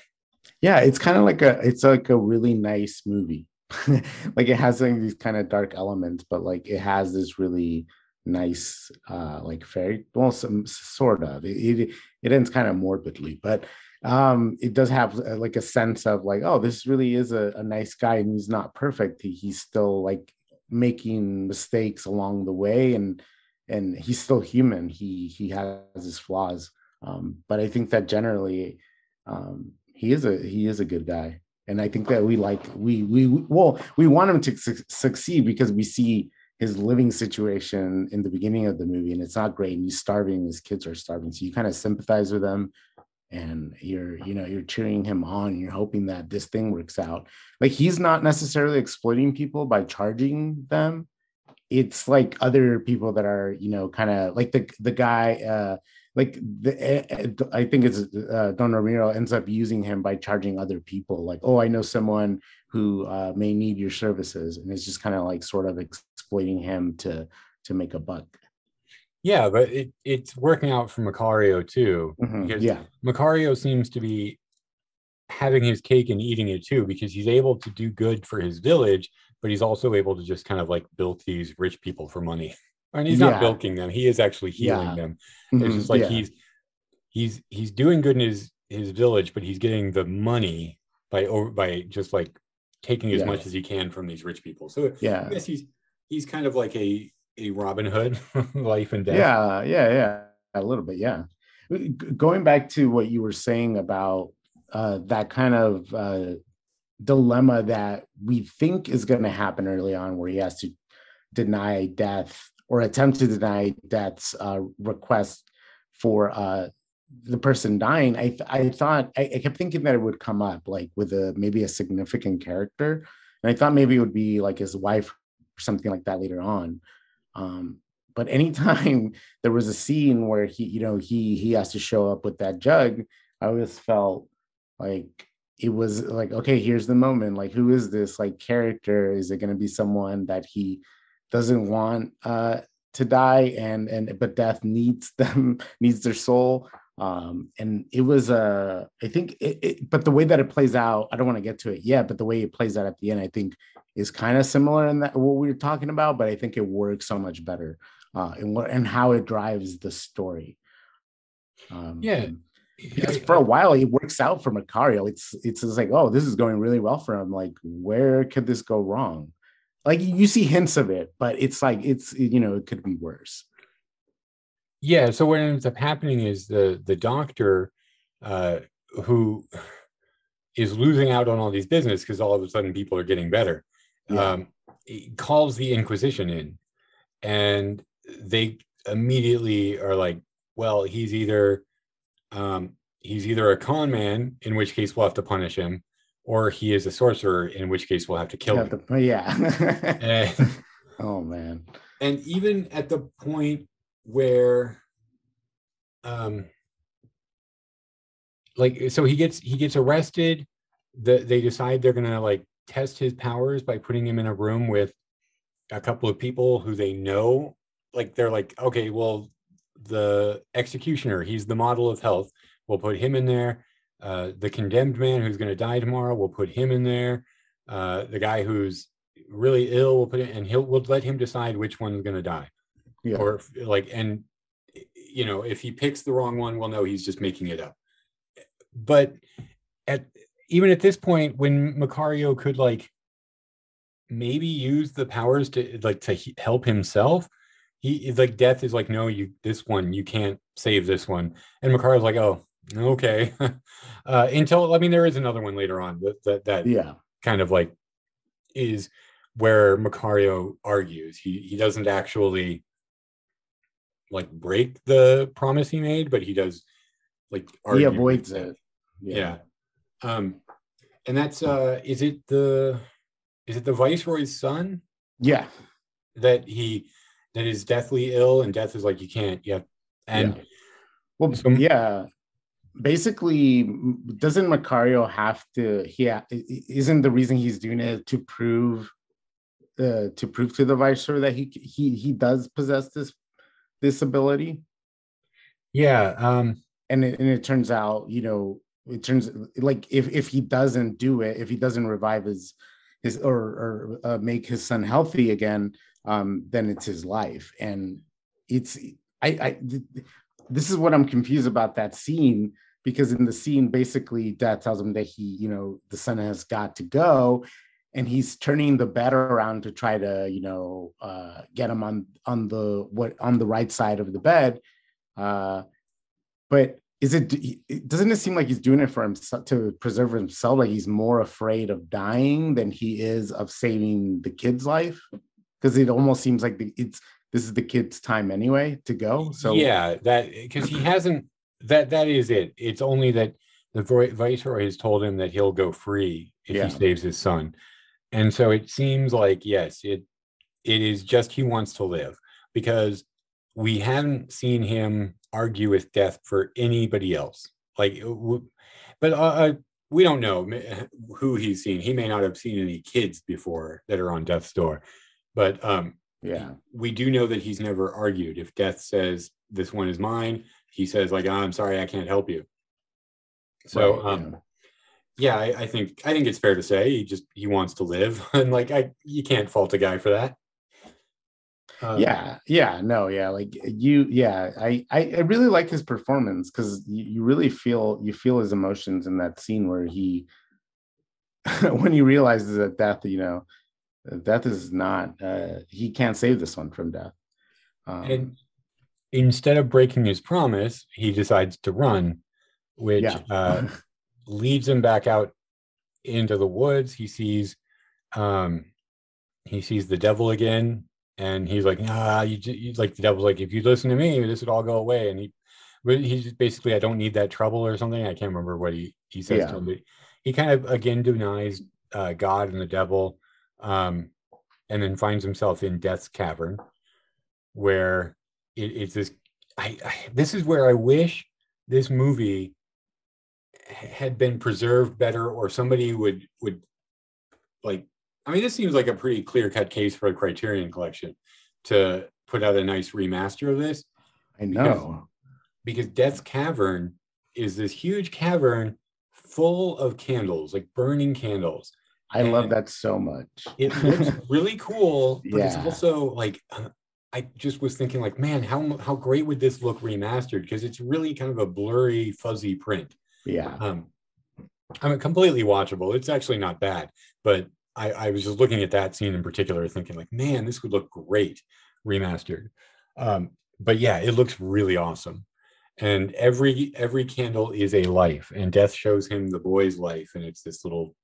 Yeah, it's kind of like a it's like a really nice movie. like it has like these kind of dark elements, but like it has this really nice uh like fairy well some sort of it it, it ends kind of morbidly but um it does have uh, like a sense of like oh this really is a, a nice guy and he's not perfect. He, he's still like making mistakes along the way and and he's still human. He he has his flaws. Um but i think that generally um he is a he is a good guy. And i think that we like we we well we want him to su- succeed because we see his living situation in the beginning of the movie and it's not great and he's starving his kids are starving. So you kind of sympathize with them and you're you know you're cheering him on you're hoping that this thing works out. Like he's not necessarily exploiting people by charging them. It's like other people that are you know kind of like the the guy uh like the uh, I think it's uh, Don Ramiro ends up using him by charging other people like oh I know someone who uh, may need your services and it's just kind of like sort of exploiting him to to make a buck yeah but it, it's working out for macario too Mhm, because yeah Macario seems to be having his cake and eating it too because he's able to do good for his village, but he's also able to just kind of like bilk these rich people for money. And he's Yeah. not bilking them; he is actually healing Yeah. them. It's Mhm, just like yeah. he's he's he's doing good in his his village, but he's getting the money by over by just like taking as much as he can from these rich people. So I yeah guess he's he's kind of like a a Robin Hood, life and death. Yeah, yeah, yeah, a little bit, yeah. Going back to what you were saying about uh, that kind of uh, dilemma that we think is going to happen early on, where he has to deny death or attempt to deny death's uh, request for uh, the person dying. I th- I thought I, I kept thinking that it would come up like with a maybe a significant character, and I thought maybe it would be like his wife or something like that later on. Um, but anytime there was a scene where he, you know, he he has to show up with that jug, I always felt like it was like, okay, here's the moment. Like, who is this like character? Is it going to be someone that he doesn't want uh, to die, and and but death needs them, needs their soul, um and it was uh i think it, it, but the way that it plays out i don't want to get to it yet but the way it plays out at the end i think is kind of similar in that what we were talking about but i think it works so much better uh and what and how it drives the story um yeah because for a while it works out for Macario. It's it's just like, oh, this is going really well for him. Like, where could this go wrong? Like you see hints of it, but it's like it's you know it could be worse. Yeah. So what ends up happening is the the doctor uh, who is losing out on all these business because all of a sudden people are getting better. Yeah. Um, calls the Inquisition in, and they immediately are like, well, he's either um, he's either a con man, in which case we'll have to punish him, or he is a sorcerer, in which case we'll have to kill him. To, yeah. and, oh man. And even at the point where, um, like, so he gets he gets arrested. The, they decide they're gonna like test his powers by putting him in a room with a couple of people who they know. Like they're like, okay, well, the executioner, he's the model of health. We'll put him in there. Uh, the condemned man who's going to die tomorrow, we'll put him in there. Uh, the guy who's really ill, we'll put it, and he'll we'll let him decide which one's going to die. Yeah. Or like, and you know, if he picks the wrong one, we'll know he's just making it up. But at even at this point, when Macario could like maybe use the powers to like to help himself, he is like death is like no you this one you can't save this one and Macario's like oh okay uh until i mean there is another one later on that that, that yeah kind of like is where macario argues he he doesn't actually like break the promise he made but he does like he avoids it. yeah. yeah. Um and that's uh is it the is it the viceroy's son? Yeah. That he that is deathly ill and death is like you can't yeah. and yeah. well so, yeah. Basically doesn't macario have to he ha- isn't the reason he's doing it to prove uh, to prove to the viceroy that he he he does possess this this ability yeah um and it, and it turns out you know it turns like if if he doesn't do it if he doesn't revive his his or or uh, make his son healthy again um, then it's his life. And it's I, I this is what I'm confused about that scene because in the scene basically dad tells him that he you know the son has got to go and he's turning the bed around to try to you know uh, get him on on the what on the right side of the bed uh, but is it doesn't it seem like he's doing it for himself to preserve himself like he's more afraid of dying than he is of saving the kid's life because it almost seems like the, it's this is the kid's time anyway to go. So yeah, that because he hasn't that that is it. It's only that the viceroy has told him that he'll go free if yeah. he saves his son, and so it seems like yes, it it is just he wants to live because we haven't seen him argue with death for anybody else. Like, but uh, uh, we don't know who he's seen. He may not have seen any kids before that are on death's door. But um, yeah, we do know that he's never argued. If Death says this one is mine, he says like, "I'm sorry, I can't help you." So right, um, yeah, I, I, think I think it's fair to say he just he wants to live, and like I, you can't fault a guy for that. Um, yeah, yeah, no, yeah, like you, yeah, I, I, I really like his performance because you, you really feel you feel his emotions in that scene where he, when he realizes that death, you know, death is not uh, he can't save this one from death um, and instead of breaking his promise he decides to run which yeah. uh, leads him back out into the woods he sees um, he sees the devil again and he's like ah you, you like the devil's like if you listen to me this would all go away and he but he's basically i don't need that trouble or something i can't remember what he he says yeah. to him but he kind of again denies uh, god and the devil um, and then finds himself in Death's Cavern, where it, it's this. I, I this is where I wish this movie had been preserved better, or somebody would would like. I mean, this seems like a pretty clear cut case for a Criterion Collection to put out a nice remaster of this. I know. because Death's cavern is this huge cavern full of candles, like burning candles. I love that so much. It looks really cool, but it's also like uh, I just was thinking like, man, how how great would this look remastered? Because it's really kind of a blurry, fuzzy print. Yeah. Um, I mean, completely watchable. It's actually not bad, but I, I was just looking at that scene in particular, thinking like, man, this would look great remastered. Um, but yeah, it looks really awesome. And every every candle is a life, and Death shows him the boy's life, and it's this little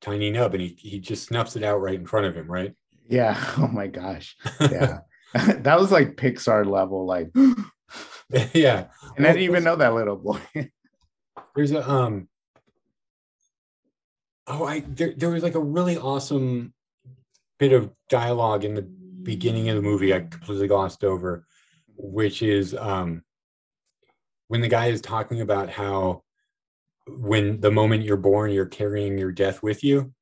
tiny nub, and he he just snuffs it out right in front of him, right? Yeah. Oh my gosh. Yeah. that was like Pixar level, like, yeah. and yeah. I didn't even know that little boy. There's a um oh i there, there was like a really awesome bit of dialogue in the beginning of the movie i completely glossed over which is um when the guy is talking about how when the moment you're born you're carrying your death with you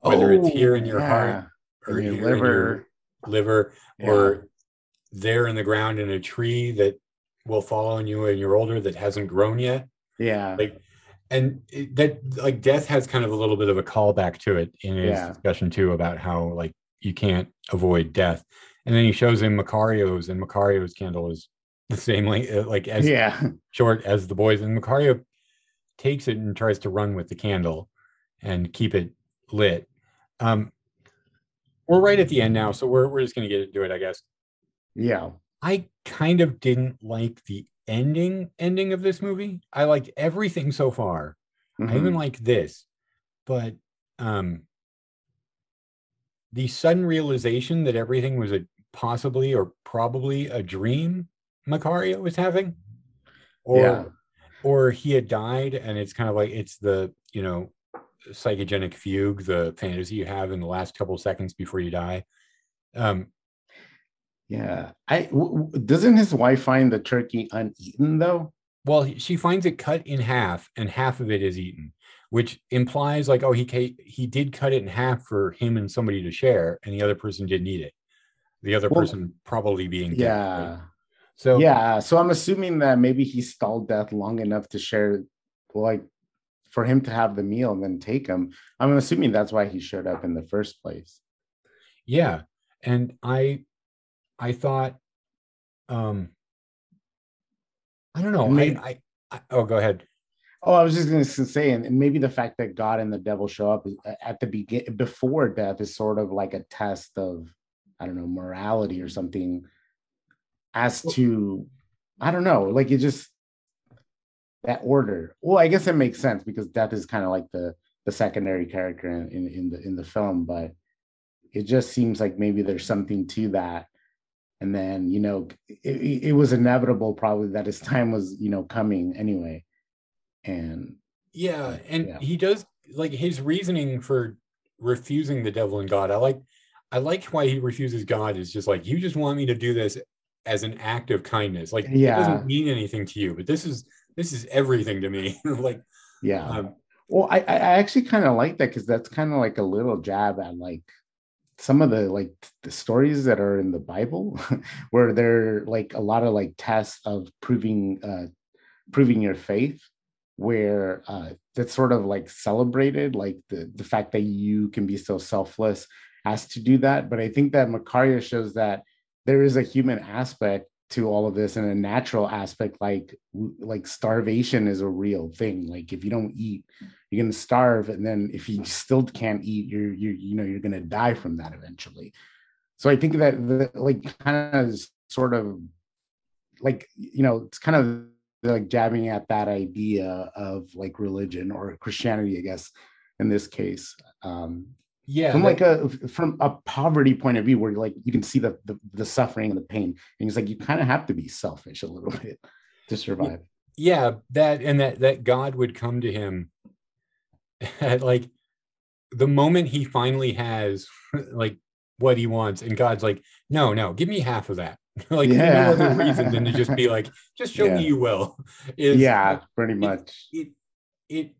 whether it's here in your heart or in your here in liver. liver Yeah. or there in the ground in a tree that will fall on you when you're older that hasn't grown yet Yeah. like and it, that like death has kind of a little bit of a callback to it in his Yeah. discussion too about how like you can't avoid death and then he shows him macario's and macario's candle is the same like, uh, like as yeah. short as the boys and macario takes it and tries to run with the candle and keep it lit um we're right at the end now so we're, we're just going to get into it i guess Yeah. I kind of didn't like the ending ending of this movie. I liked everything so far. I even Mhm. like this, but um the sudden realization that everything was a possibly or probably a dream Macario was having, or Yeah. or he had died, and it's kind of like it's the you know psychogenic fugue, the fantasy you have in the last couple seconds before you die. Um, Yeah. I w- doesn't his wife find the turkey uneaten though? Well, she finds it cut in half, and half of it is eaten, which implies like, oh, he he did cut it in half for him and somebody to share, and the other person didn't eat it. The other Well, person probably being dead, right? Yeah. So Yeah. So I'm assuming that maybe he stalled death long enough to share, like, for him to have the meal and then take him. I'm assuming that's why he showed up in the first place. yeah, and I I thought, um, I don't know, maybe- I, I, I oh, go ahead. Oh, I was just going to say, and maybe the fact that God and the devil show up at the begin before death is sort of like a test of, I don't know, morality or something. As to, I don't know, like it just that order. Well, I guess it makes sense because death is kind of like the the secondary character in, in in the in the film, but it just seems like maybe there's something to that. And then you know, it, it was inevitable probably that his time was you know coming anyway and Yeah, and Yeah. he does like his reasoning for refusing the devil and God. I like I like why he refuses God is just like you just want me to do this as an act of kindness. Like yeah. it doesn't mean anything to you, but this is this is everything to me. like yeah um, well i I actually kind of like that because that's kind of like a little jab at like some of the like the stories that are in the bible where they're like a lot of like tests of proving uh proving your faith where uh that's sort of like celebrated like the the fact that you can be so selfless as to do that. But i think that macario shows that there is a human aspect to all of this and a natural aspect like like starvation is a real thing. Like if you don't eat you're going to starve and then if you still can't eat you're you you know you're going to die from that eventually. So i think that the, like kind of sort of like you know it's kind of like jabbing at that idea of like religion or christianity i guess in this case um yeah, from that- like a from a poverty point of view where like you can see the the, the suffering and the pain and it's like you kind of have to be selfish a little bit to survive. Yeah, that and that that God would come to him like the moment he finally has like what he wants, and God's like, no, no, give me half of that. like Yeah. no other reason than to just be like, just show Yeah. me you will. Is yeah pretty much it it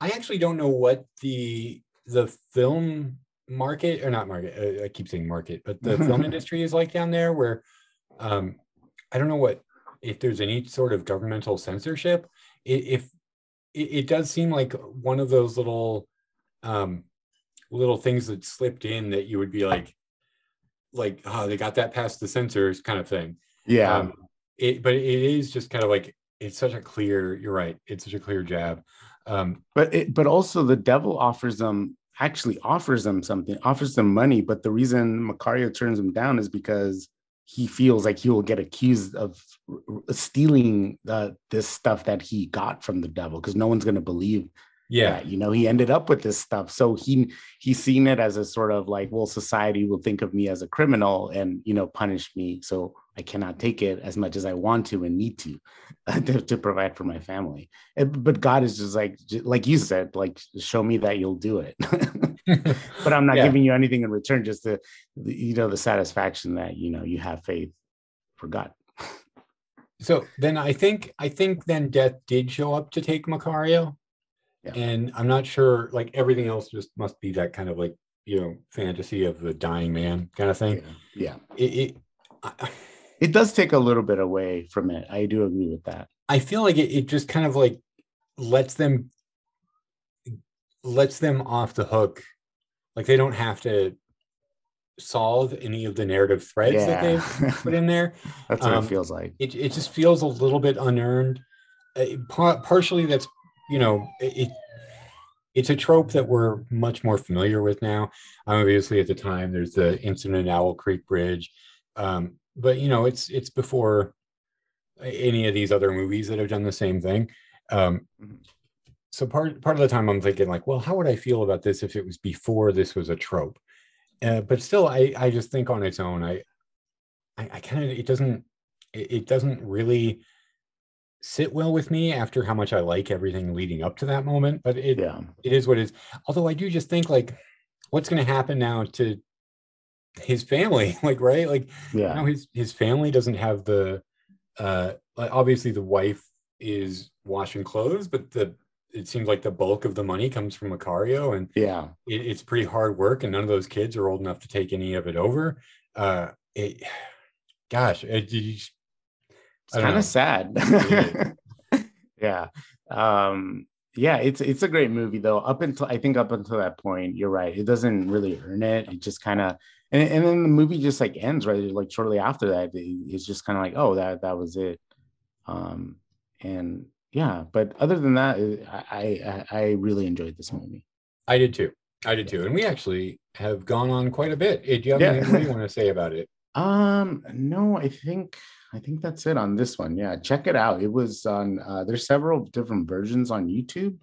i actually don't know what the the film market or not market uh, i keep saying market but the film industry is like down there where um i don't know what if there's any sort of governmental censorship, if it, it does seem like one of those little um little things that slipped in that you would be like like oh they got that past the censors kind of thing Yeah. um it but it is just kind of like it's such a clear you're right it's such a clear jab um but it, but also the devil offers them actually offers them something offers them money but the reason macario turns him down is because he feels like he will get accused of stealing uh, this stuff that he got from the devil because no one's going to believe yeah. that, you know he ended up with this stuff. So he he's seen it as a sort of like well society will think of me as a criminal and you know punish me so i cannot take it as much as i want to and need to to, to provide for my family. And- but god is just like like you said like show me that you'll do it but i'm not Yeah. giving you anything in return just the, the you know the satisfaction that you know you have faith for god. So then i think i think then death did show up to take macario. Yeah. and i'm not sure like everything else just must be that kind of like you know fantasy of the dying man kind of thing. Yeah it, it I, it does take a little bit away from it. I do agree with that. I feel like it, it just kind of like lets them lets them off the hook like they don't have to solve any of the narrative threads that they've put in there. That's what Um, it feels like. it, it just feels a little bit unearned. Uh, par- partially that's you know it, it it's a trope that we're much more familiar with now. Obviously at the time there's the incident at owl creek bridge. Um, but you know it's it's before any of these other movies that have done the same thing. Um, Mhm. So part part of the time i'm thinking like well how would i feel about this if it was before this was a trope? Uh, but still i i just think on its own i i, I kind of it doesn't it, it doesn't really sit well with me after how much i like everything leading up to that moment but it yeah. it is what it is. Although i do just think like what's going to happen now to his family like right? Like yeah. now his his family doesn't have the uh obviously the wife is washing clothes but the it seems like the bulk of the money comes from Macario and yeah. it, it's pretty hard work and none of those kids are old enough to take any of it over. Uh it gosh it, it's kind of sad. Yeah. Um yeah it's it's a great movie though. Up until i think up until that point you're right it doesn't really earn it. It just kind of and, and then the movie just like ends right like shortly after that. It- it's just kind of like oh that that was it. Um and yeah but other than that i i, I really enjoyed this movie I did too I did too and we actually have gone on quite a bit do you have Yeah. anything you want to say about it Um, no, I think I think that's it on this one. Yeah, check it out. It was on uh there's several different versions on YouTube,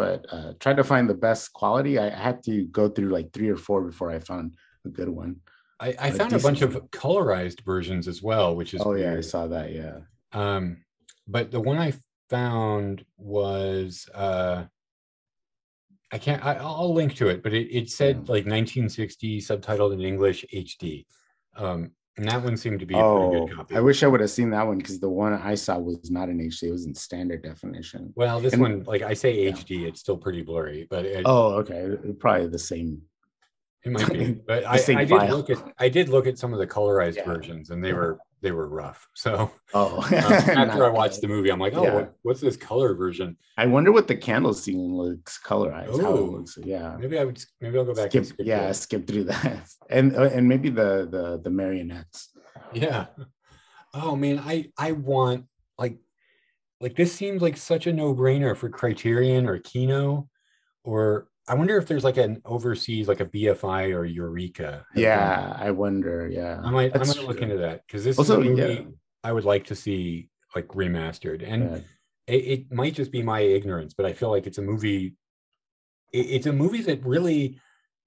but uh try to find the best quality. I had to go through like three or four before I found a good one. I, found a bunch of colorized versions as well which is Oh yeah, I saw that. Yeah. Um, but the one I found was uh, I can't. I, I'll link to it, but it, it said Yeah. like 1960 subtitled in English HD, um, and that one seemed to be a Oh, pretty good copy. I wish I would have seen that one because the one I saw was not in HD, it was in standard definition. well, this and- one, like I say yeah. HD, it's still pretty blurry, but it, Oh, okay. Probably the same. it might be. But I, I did file. look at I did look at some of the colorized Yeah. versions, and they were they were rough. So Oh, um, after I watched the movie, I'm like, oh, Yeah. what, what's this color version? I wonder what the candle scene looks colorized. How it looks. Yeah. Maybe I would. Maybe I'll go back. skip, and skip yeah that. skip through that and uh, and maybe the the the marionettes Yeah. Oh man, I I want like like this seems like such a no-brainer for Criterion or Kino or I wonder if there's like an overseas like a BFI or Eureka. yeah i wonder yeah. I might I That's might look true. into that because this Also, is a movie yeah. I would like to see like remastered and Yeah. it, it might just be my ignorance, but I feel like it's a movie. It, it's a movie that really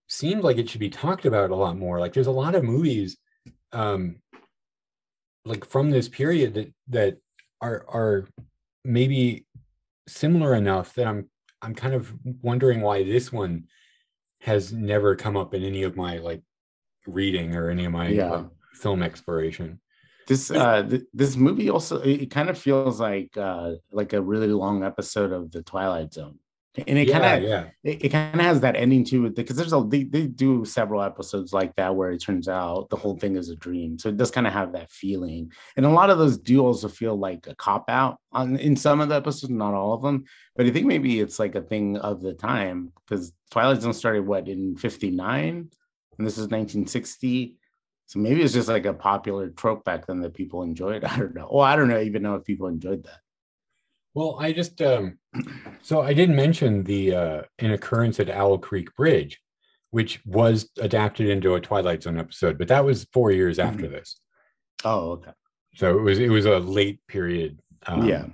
seemed like it should be talked about a lot more. Like there's a lot of movies, um, like from this period that that are are maybe similar enough that I'm I'm kind of wondering why this one has never come up in any of my like reading or any of my Yeah. like, film exploration. this uh th- this movie also it, it kind of feels like uh like a really long episode of the twilight zone and it yeah, kind of yeah. it, it kind of has that ending too because there's a they, they do several episodes like that where it turns out the whole thing is a dream. So it does kind of have that feeling. And a lot of those do also feel like a cop out on in some of the episodes not all of them. But i think maybe it's like a thing of the time because twilight zone started what in 59 and this is 1960 so maybe it's just like a popular trope back then that people enjoyed. I don't know. Well i don't know even know if people enjoyed that Well, I just um, so I didn't mention the uh, an occurrence at Owl Creek Bridge, which was adapted into a Twilight Zone episode, but that was four years after this. oh okay So it was it was a late period. Um, yeah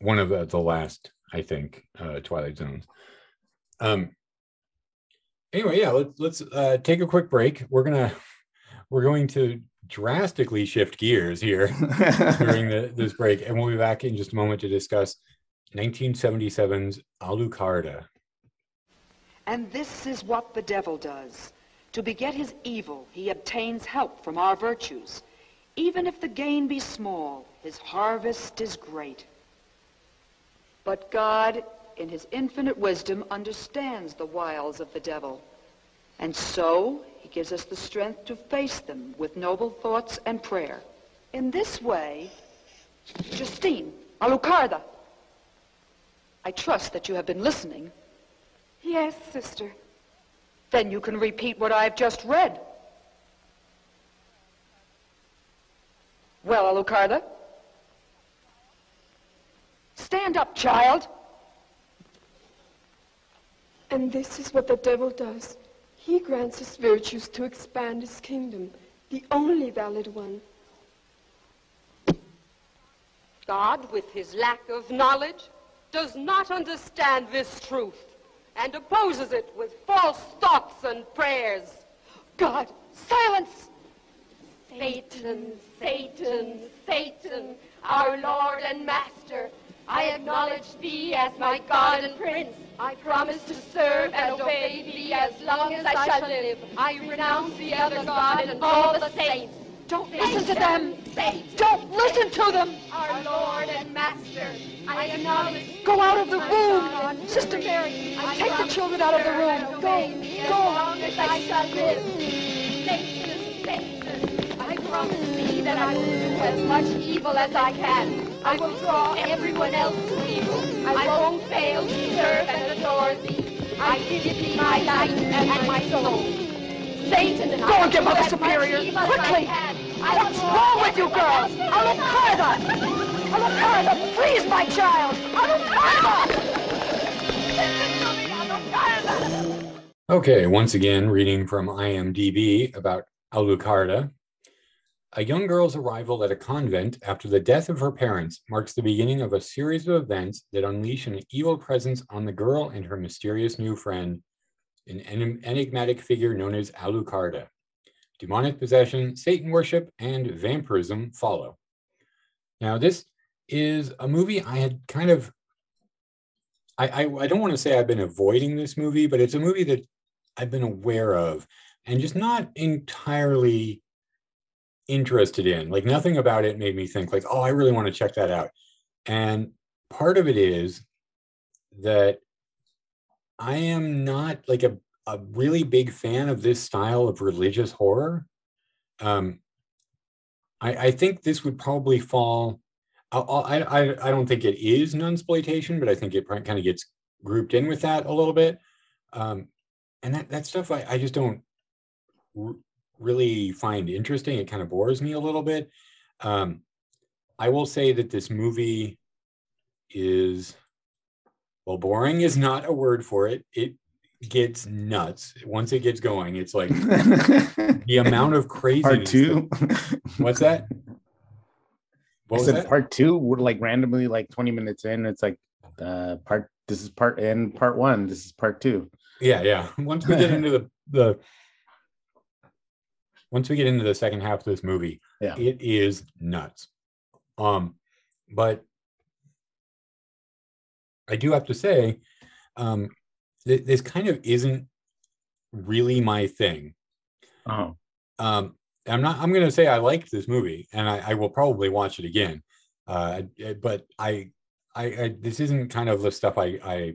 one of the, the last, I think, uh, Twilight Zones. Um. Anyway, yeah, let's let's uh, take a quick break. We're gonna we're going to drastically shift gears here during the, this break, and we'll be back in just a moment to discuss 1977's Alucarda. And this is what the devil does. To beget his evil, he obtains help from our virtues. Even if the gain be small, his harvest is great. But God, in his infinite wisdom, understands the wiles of the devil. And so, he gives us the strength to face them with noble thoughts and prayer. In this way, Justine, Alucarda, I trust that you have been listening. Yes, sister. Then you can repeat what I've just read. Well, Alucarda? Stand up, child. And this is what the devil does. He grants his virtues to expand his kingdom, the only valid one. God, with his lack of knowledge, does not understand this truth and opposes it with false thoughts and prayers. God, silence! Satan, Satan, Satan, our Lord and Master, I acknowledge thee as my God and Prince. I promise to serve and obey thee as long as I shall live. I renounce the other God and all the saints. Don't listen to them! Don't listen to them! our Lord and Master, I acknowledge Go out of the room! Sister Mary, take the children out of the room. Go, As go! long as I shall live. Satan, Satan, I promise thee that I will do as much evil as I can. I will draw everyone else to evil. I won't fail to serve and adore thee. I give thee my life and my soul. Satan, Go and get Mother do as much Superior, evil as I quickly. I What's will wrong with you girls? Alucarda! Alucarda, please, my child! Alucarda! Okay, once again, reading from IMDb about Alucarda. A young girl's arrival at a convent after the death of her parents marks the beginning of a series of events that unleash an evil presence on the girl and her mysterious new friend, an enigmatic figure known as Alucarda. Demonic possession, Satan worship, and vampirism follow. Now, this is a movie I had kind of I, I, I don't want to say I've been avoiding this movie, but it's a movie that I've been aware of and just not entirely interested in. Like nothing about it made me think like, oh, I really want to check that out. And part of it is that I am not like a, a really big fan of this style of religious horror. Um, I, I think this would probably fall. I, I I don't think it is nunsploitation, but I think it kind of gets grouped in with that a little bit. Um, and that that stuff I, I just don't really find interesting. It kind of bores me a little bit. Um, I will say that this movie is well, boring is not a word for it. It gets nuts once it gets going. It's like the amount of crazy. part two. What's that? I What was said that? part two. We're like randomly like 20 minutes in. It's like uh part this is part and part one. This is part two. Yeah, yeah. Once we get into the the once we get into the second half of this movie, Yeah. it is nuts. Um, but I do have to say, um, th- this kind of isn't really my thing. Oh. Um, I'm not. I'm going to say I liked this movie, and I, I will probably watch it again. Uh, but I, I, I, this isn't kind of the stuff I, I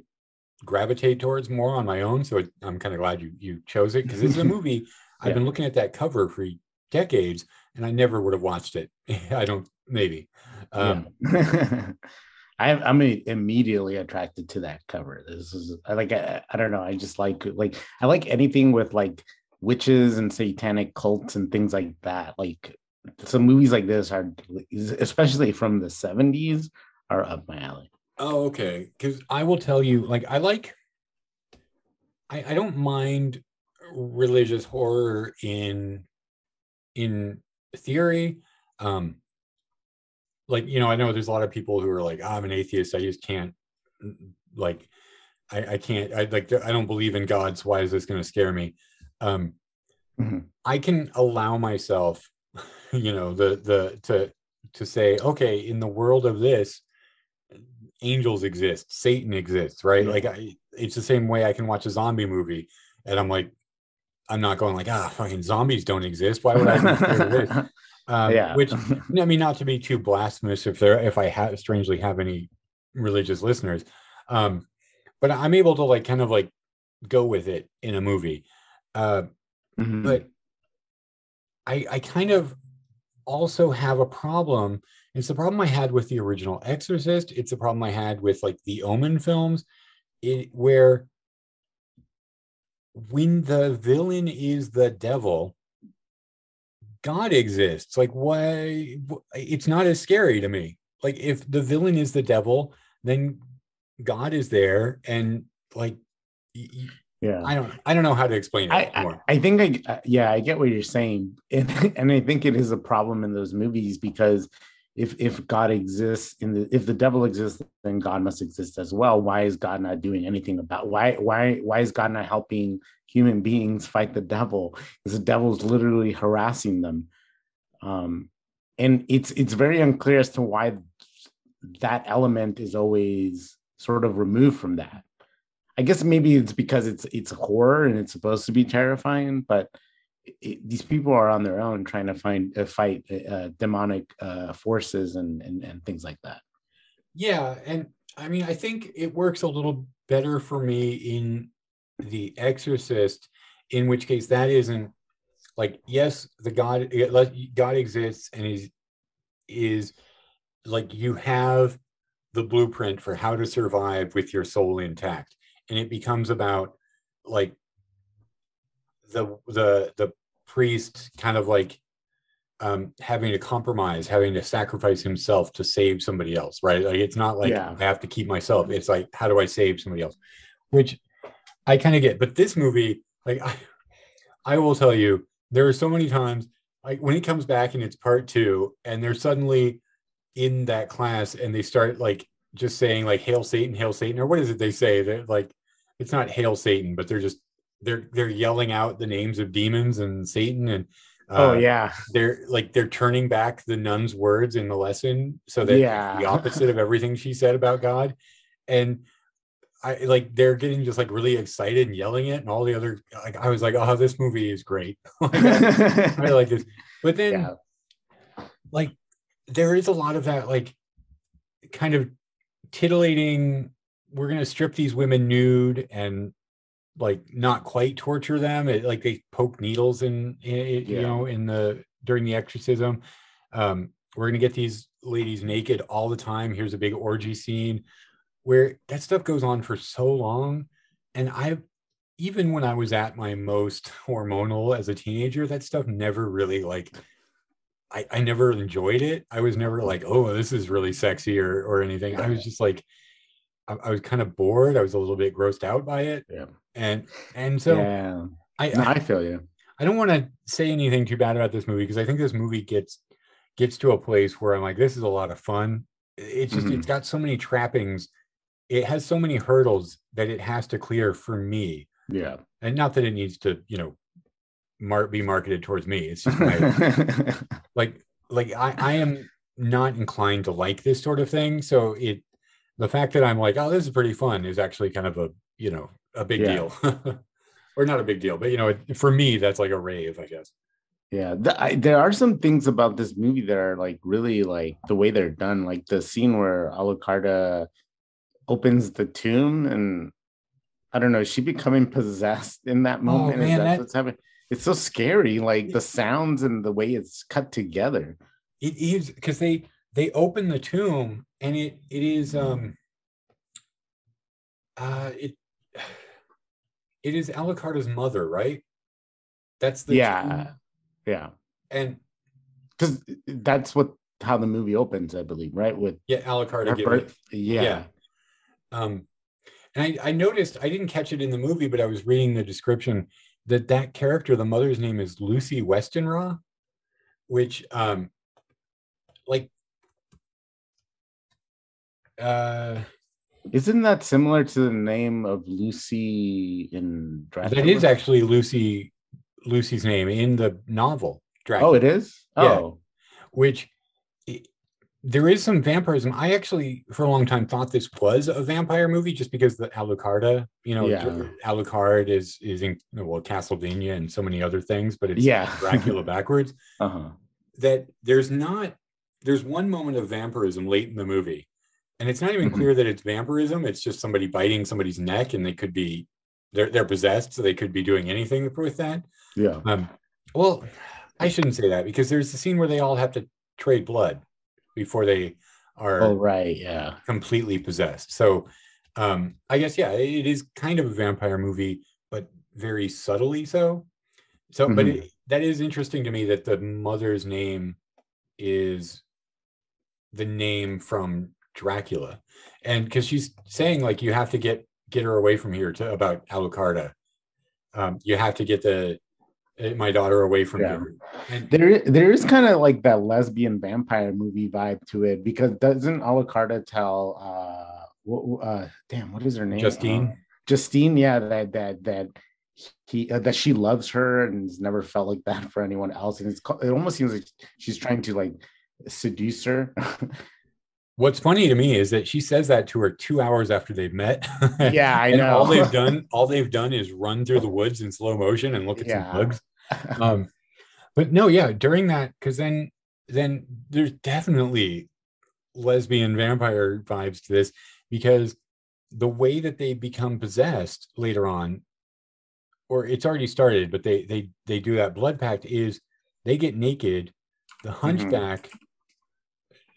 gravitate towards more on my own. So it, I'm kind of glad you you chose it because it's a movie I've Yeah. been looking at that cover for decades and I never would have watched it. I don't maybe. Um, yeah. I, I'm immediately attracted to that cover. This is I like I, I don't know. I just like like I like anything with like witches and satanic cults and things like that. Like some movies like this are especially from the 70s are up my alley. Oh, okay. Because I will tell you, like, I like, I, I don't mind religious horror in, in theory. Um, like, you know, I know there's a lot of people who are like, "Ah, I'm an atheist. I just can't, mm, like, I, I can't, I like, I don't believe in God. So why is this going to scare me? Um, Mhm. I can allow myself, you know, the, the, to, to say, okay, in the world of this, angels exist satan exists right Yeah. like I, it's the same way i can watch a zombie movie and i'm like i'm not going like ah fucking zombies don't exist why would i be scared of this um, yeah. which i mean not to be too blasphemous if there if i have strangely have any religious listeners um but i'm able to like kind of like go with it in a movie uh Mhm. but I I kind of also have a problem. It's the problem I had with the original Exorcist. It's the problem I had with like the Omen films, it, where when the villain is the devil, God exists. Like why? It's not as scary to me. Like if the villain is the devil, then God is there, and like yeah. I don't I don't know how to explain it I, I, more. I think I uh, yeah I get what you're saying and and I think it is a problem in those movies because if if God exists in the if the devil exists then God must exist as well. Why is God not doing anything about why why why is God not helping human beings fight the devil? Because the devil's literally harassing them. Um and it's it's very unclear as to why that element is always sort of removed from that. I guess maybe it's because it's it's horror and it's supposed to be terrifying, but it, these people are on their own trying to find uh, fight uh, demonic uh, forces and, and and things like that. Yeah, and I mean, I think it works a little better for me in The Exorcist, in which case that isn't like yes, the God God exists and is is like you have the blueprint for how to survive with your soul intact, and it becomes about like the the the priest kind of like um having to compromise having to sacrifice himself to save somebody else right? Like it's not like Yeah. i have to keep myself. It's like how do i save somebody else? Which i kind of get but this movie like i i will tell you there are so many times like when it comes back and it's part two and they're suddenly in that class and they start like just saying like hail satan hail satan or what is it they say that like it's not hail satan but they're just they're they're yelling out the names of demons and satan and oh uh, yeah, they're like they're turning back the nun's words in the lesson so that Yeah. the opposite of everything she said about god. And i like they're getting just like really excited and yelling it and all the other like i was like oh this movie is great. Like, I, I like this. But then yeah, like there is a lot of that like kind of titillating we're going to strip these women nude and like not quite torture them. It, like they poke needles in, in it, you know in the during the exorcism. Um we're going to get these ladies naked all the time. Here's a big orgy scene where that stuff goes on for so long. And i even when i was at my most hormonal as a teenager that stuff never really like I, I never enjoyed it. I was never like, oh, this is really sexy or or anything. I was just like, I, I was kind of bored. I was a little bit grossed out by it. Yeah. And and so yeah. I, No, I I feel you. I don't want to say anything too bad about this movie because I think this movie gets gets to a place where I'm like, this is a lot of fun. It's just Mhm. it's got so many trappings. It has so many hurdles that it has to clear for me. Yeah. And not that it needs to, you know, mar- be marketed towards me. It's just my, like like I, I am not inclined to like this sort of thing so it the fact that i'm like oh this is pretty fun is actually kind of a you know a big Yeah. deal or not a big deal but you know it, for me that's like a rave i guess Yeah, the, I, there are some things about this movie that are like really like the way they're done, like the scene where Alucarda uh, opens the tomb and I don't know, is she becoming possessed in that oh, moment? is man, that- what's happening? It's so scary, like the sounds and the way it's cut together. it is because they they open the tomb and it it is um uh it it is Alucard's mother, right? That's the yeah, tomb. yeah, and because that's what how the movie opens, I believe, right? With yeah, Alucard birth. Yeah. yeah. Um, and I, I noticed I didn't catch it in the movie, but I was reading the description that that character, the mother's name is Lucy Westenra, which um, like uh Isn't that similar to the name of Lucy in Dracula? that is actually Lucy Lucy's name in the novel Dracula. Oh, it is. Yeah. Oh, which there is some vampirism. I actually, for a long time, thought this was a vampire movie just because the Alucarda, you know, Yeah. Alucard is is in well Castlevania and so many other things, but it's yeah. Dracula backwards. uh huh. That there's not there's one moment of vampirism late in the movie, and it's not even Mhm. clear that it's vampirism. It's just somebody biting somebody's neck, and they could be they're they're possessed, so they could be doing anything with that. Yeah. Um, well, I shouldn't say that because there's the scene where they all have to trade blood before they are Oh, right. Yeah. completely possessed. So, um, I guess yeah, it is kind of a vampire movie, but very subtly so. So, but Mhm. it, that is interesting to me that the mother's name is the name from Dracula, and because she's saying like you have to get get her away from here to about Alucarda. Um, you have to get the uh, my daughter away from Yeah. here. And There, there is kind of like that lesbian vampire movie vibe to it because doesn't Alucarda tell, uh, wh- uh, damn, what is her name? Justine? Uh, Justine, yeah, that that that he uh, that she loves her and has never felt like that for anyone else, and it's it almost seems like she's trying to like seduce her. What's funny to me is that she says that to her two hours after they've met. yeah, I know. all they've done, all they've done is run through the woods in slow motion and look at Yeah. some bugs. Um, but no, yeah, during that, because then then there's definitely lesbian vampire vibes to this because the way that they become possessed later on, or it's already started, but they they they do that blood pact is they get naked. The hunchback,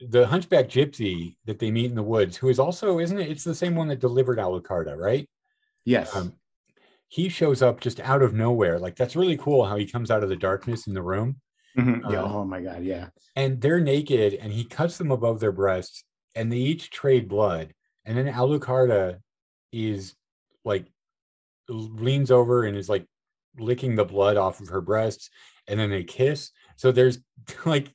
the hunchback gypsy that they meet in the woods, who is also, isn't it? It's the same one that delivered Alucarda, right? yes, Um, he shows up just out of nowhere. Like that's really cool how he comes out of the darkness in the room Mhm. Yeah, uh, oh my god, yeah, and they're naked and he cuts them above their breasts and they each trade blood. And then Alucarda is like leans over and is like licking the blood off of her breasts and then they kiss. So there's like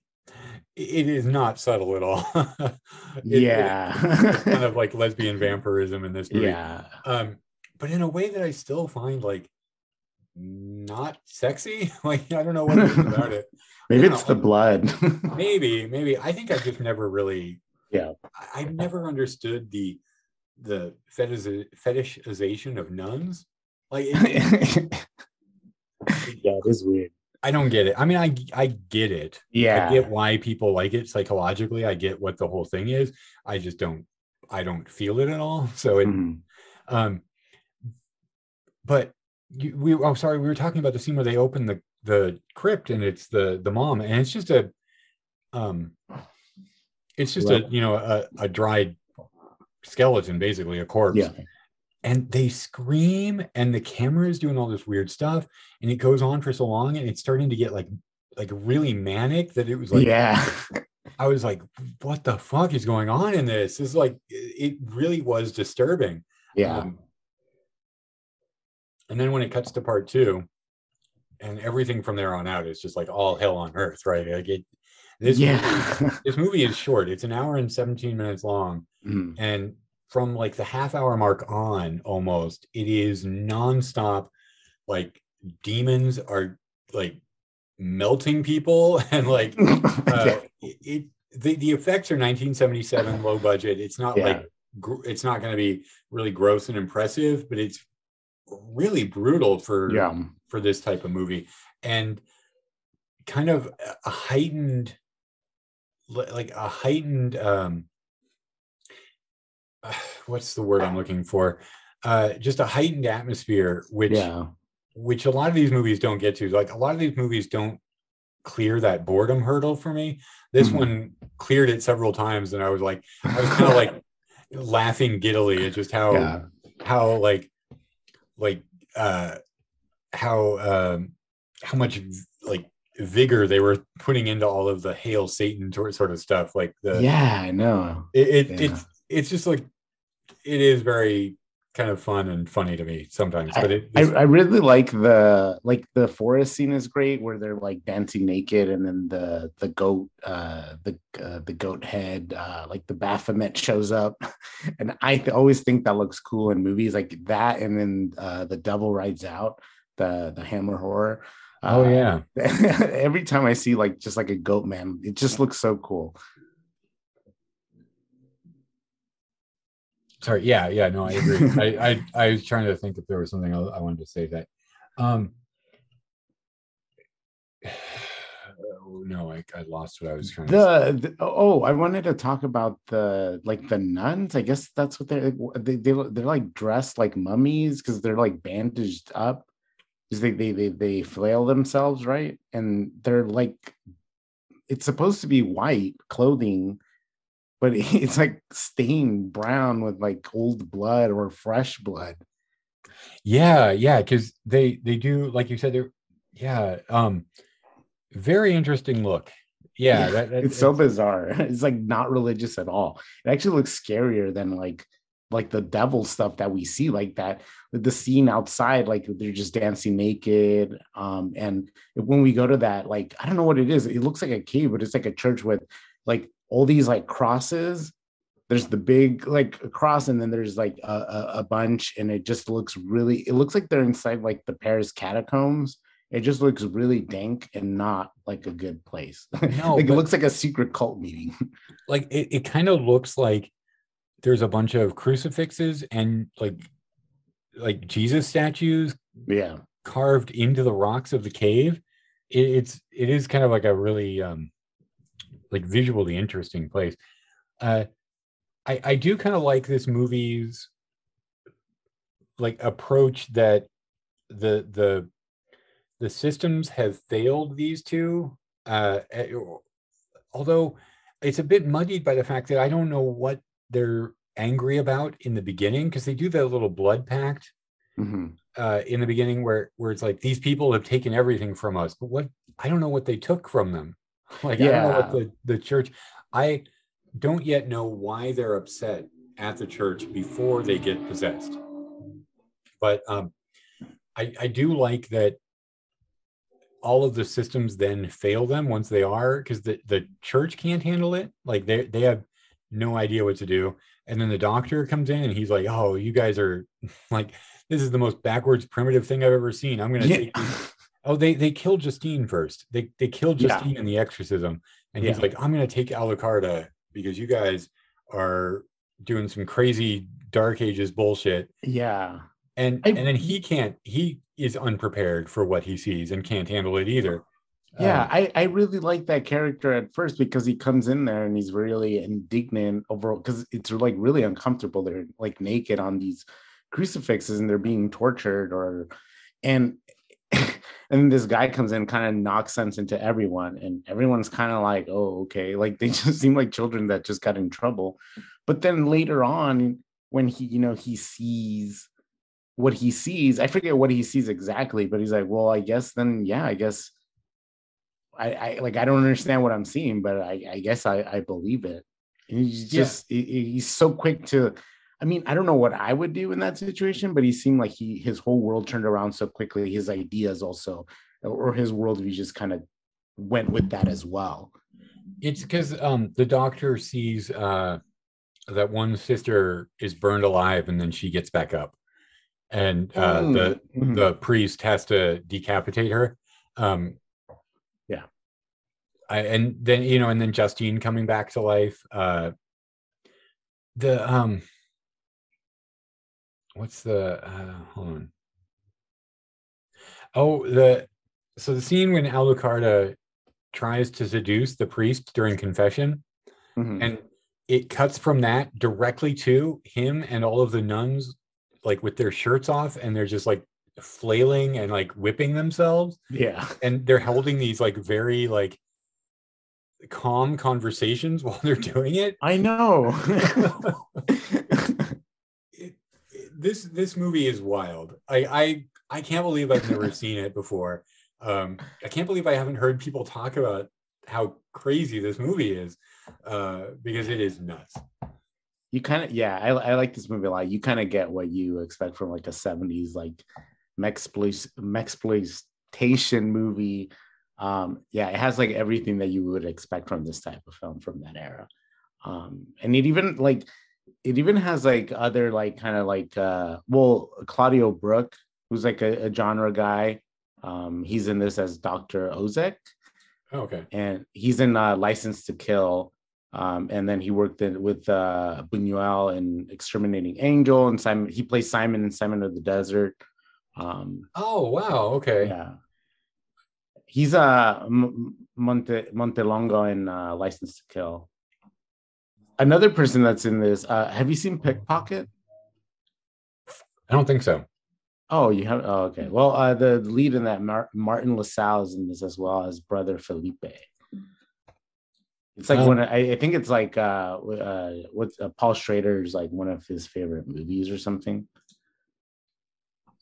it is not subtle at all. It- it- yeah, it's kind of like lesbian vampirism in this movie. yeah. um but in a way that i still find like not sexy like i don't know what it is about it Maybe it's the like- blood. maybe maybe i think i just never really Yeah. I, i've never understood the the fetish, fetishization of nuns like it, yeah, it is weird. I don't get it. I mean i i get it. Yeah, i get why people like it psychologically. I get what the whole thing is. I just don't i don't feel it at all. So it Mhm. Um, but you, we I'm oh sorry, we were talking about the scene where they open the the crypt and it's the the mom and it's just a um it's just a you know a, a dried skeleton basically a corpse. Yeah, and they scream and the camera is doing all this weird stuff and it goes on for so long and it's starting to get like like really manic that it was like yeah, I was like, what the fuck is going on in this? This is like, it really was disturbing. yeah. Um, and then when it cuts to part two, and everything from there on out is just like all hell on earth, right? Like it, this movie, yeah. this movie is short. It's an hour and 17 minutes long. Mhm. And from like the half hour mark on almost, it is nonstop. Like demons are like melting people and like uh, it, it the, the effects are 1977 low budget it's not Yeah. like gr- it's not going to be really gross and impressive but it's really brutal for yeah, for this type of movie and kind of a- a heightened like a heightened um what's the word i'm looking for uh, just a heightened atmosphere, which yeah. which a lot of these movies don't get to. Like a lot of these movies don't clear that boredom hurdle for me. This Mhm. one cleared it several times, and I was like, I was kind of like laughing giddily at just how Yeah. how like like uh how um how much like vigor they were putting into all of the hail satan sort of stuff like the yeah, I know. it, it Yeah. it's it's just like it is very kind of fun and funny to me sometimes but it I, I really like the like the forest scene is great where they're like dancing naked and then the the goat uh the uh, the goat head uh like the Baphomet shows up. And I th- always think that looks cool in movies like that and then uh the devil rides out the the hammer horror. Oh Uh, yeah every time I see like just like a goat man it just looks so cool sorry yeah yeah no i agree I, I i was trying to think if there was something i wanted to say that um oh, no I, I lost what i was trying to say. the, the oh i wanted to talk about the like the nuns i guess that's what they're they, they they're like dressed like mummies because they're like bandaged up because they, they they they flail themselves right and they're like it's supposed to be white clothing but it's like stained brown with like old blood or fresh blood. Yeah yeah because they they do like you said they're yeah um very interesting look. Yeah, that, that- it's so bizarre. It's like not religious at all. It actually looks scarier than like like the devil stuff that we see like that the scene outside like they're just dancing naked um and when we go to that like i don't know what it is. It looks like a cave but it's like a church with like all these like crosses there's the big like cross and then there's like a, a, a bunch and it just looks really it looks like they're inside like the paris catacombs. It just looks really dank and not like a good place. No, like it looks like a secret cult meeting. Like it, it kind of looks like there's a bunch of crucifixes and like like jesus statues yeah. carved into the rocks of the cave. It, it's it is kind of like a really um like visually interesting place uh i i do kind of like this movie's like approach that the the the systems have failed these two uh although it's a bit muddied by the fact that i don't know what they're angry about in the beginning because they do that little blood pact Mhm. uh, in the beginning where where it's like these people have taken everything from us, but what I don't know what they took from them. Like I don't know what the the church. I don't yet know why they're upset at the church before they get possessed. But um, I I do like that all of the systems then fail them once they are because the the church can't handle it. Like they they have no idea what to do. And then the doctor comes in and he's like, "Oh, you guys are like this is the most backwards primitive thing I've ever seen. I'm gonna Yeah. take you. Oh, they they killed Justine first. They they killed Yeah. Justine in the exorcism. And he's like, I'm gonna take Alucarda because you guys are doing some crazy dark ages bullshit. yeah And I- and then he can't, he is unprepared for what he sees and can't handle it either. Yeah, Um, I, I really like that character at first because he comes in there and he's really indignant over because it's like really uncomfortable. They're like naked on these crucifixes and they're being tortured or and and then this guy comes in kind of knocks sense into everyone and everyone's kind of like oh okay. Like they just seem like children that just got in trouble. But then later on when he you know he sees what he sees i forget what he sees exactly but he's like well i guess then yeah i guess I, I like I don't understand what I'm seeing, but I, I guess I, I believe it. And he's just he- he- he's so quick to I mean, I don't know what I would do in that situation, but he seemed like he his whole world turned around so quickly, his ideas also, or his worldview just kind of went with that as well. It's because um, the doctor sees uh, that one sister is burned alive and then she gets back up. And uh, the Mhm. the priest has to decapitate her. Um, Yeah. I, and then you know, and then Justine coming back to life. Uh, the um, what's the uh, hold on? Oh, the so the scene when Alucarda tries to seduce the priest during confession, Mhm. and it cuts from that directly to him and all of the nuns like with their shirts off and they're just like flailing and like whipping themselves Yeah. and they're holding these like very like calm conversations while they're doing it I know. this this movie is wild. I I I can't believe I've never seen it before. Um, I can't believe I haven't heard people talk about how crazy this movie is, uh, because it is nuts. you kind of yeah I, I like this movie a lot you kind of get what you expect from like a 70s like mexploit mexploitation movie um yeah it has like everything that you would expect from this type of film from that era um and it even like it even has like other like kind of like uh well claudio brook who's like a, a genre guy um he's in this as dr oszek Oh, okay. and he's in uh, License to Kill. Um, and then he worked in, with uh, Buñuel in Exterminating Angel, and Simon. He plays Simon in Simon of the Desert. Um, Oh wow. Okay. yeah, he's uh, M- Monte Montelongo in uh, License to Kill. Another person that's in this. Uh, have you seen Pickpocket? I don't think so. Oh, you have. Oh, okay. Well, uh, the lead in that Mar- Martin LaSalle is in this as well as brother Felipe. It's like Um, one. Of, I, I think it's like uh, uh, what's uh, Paul Schrader's like one of his favorite movies or something.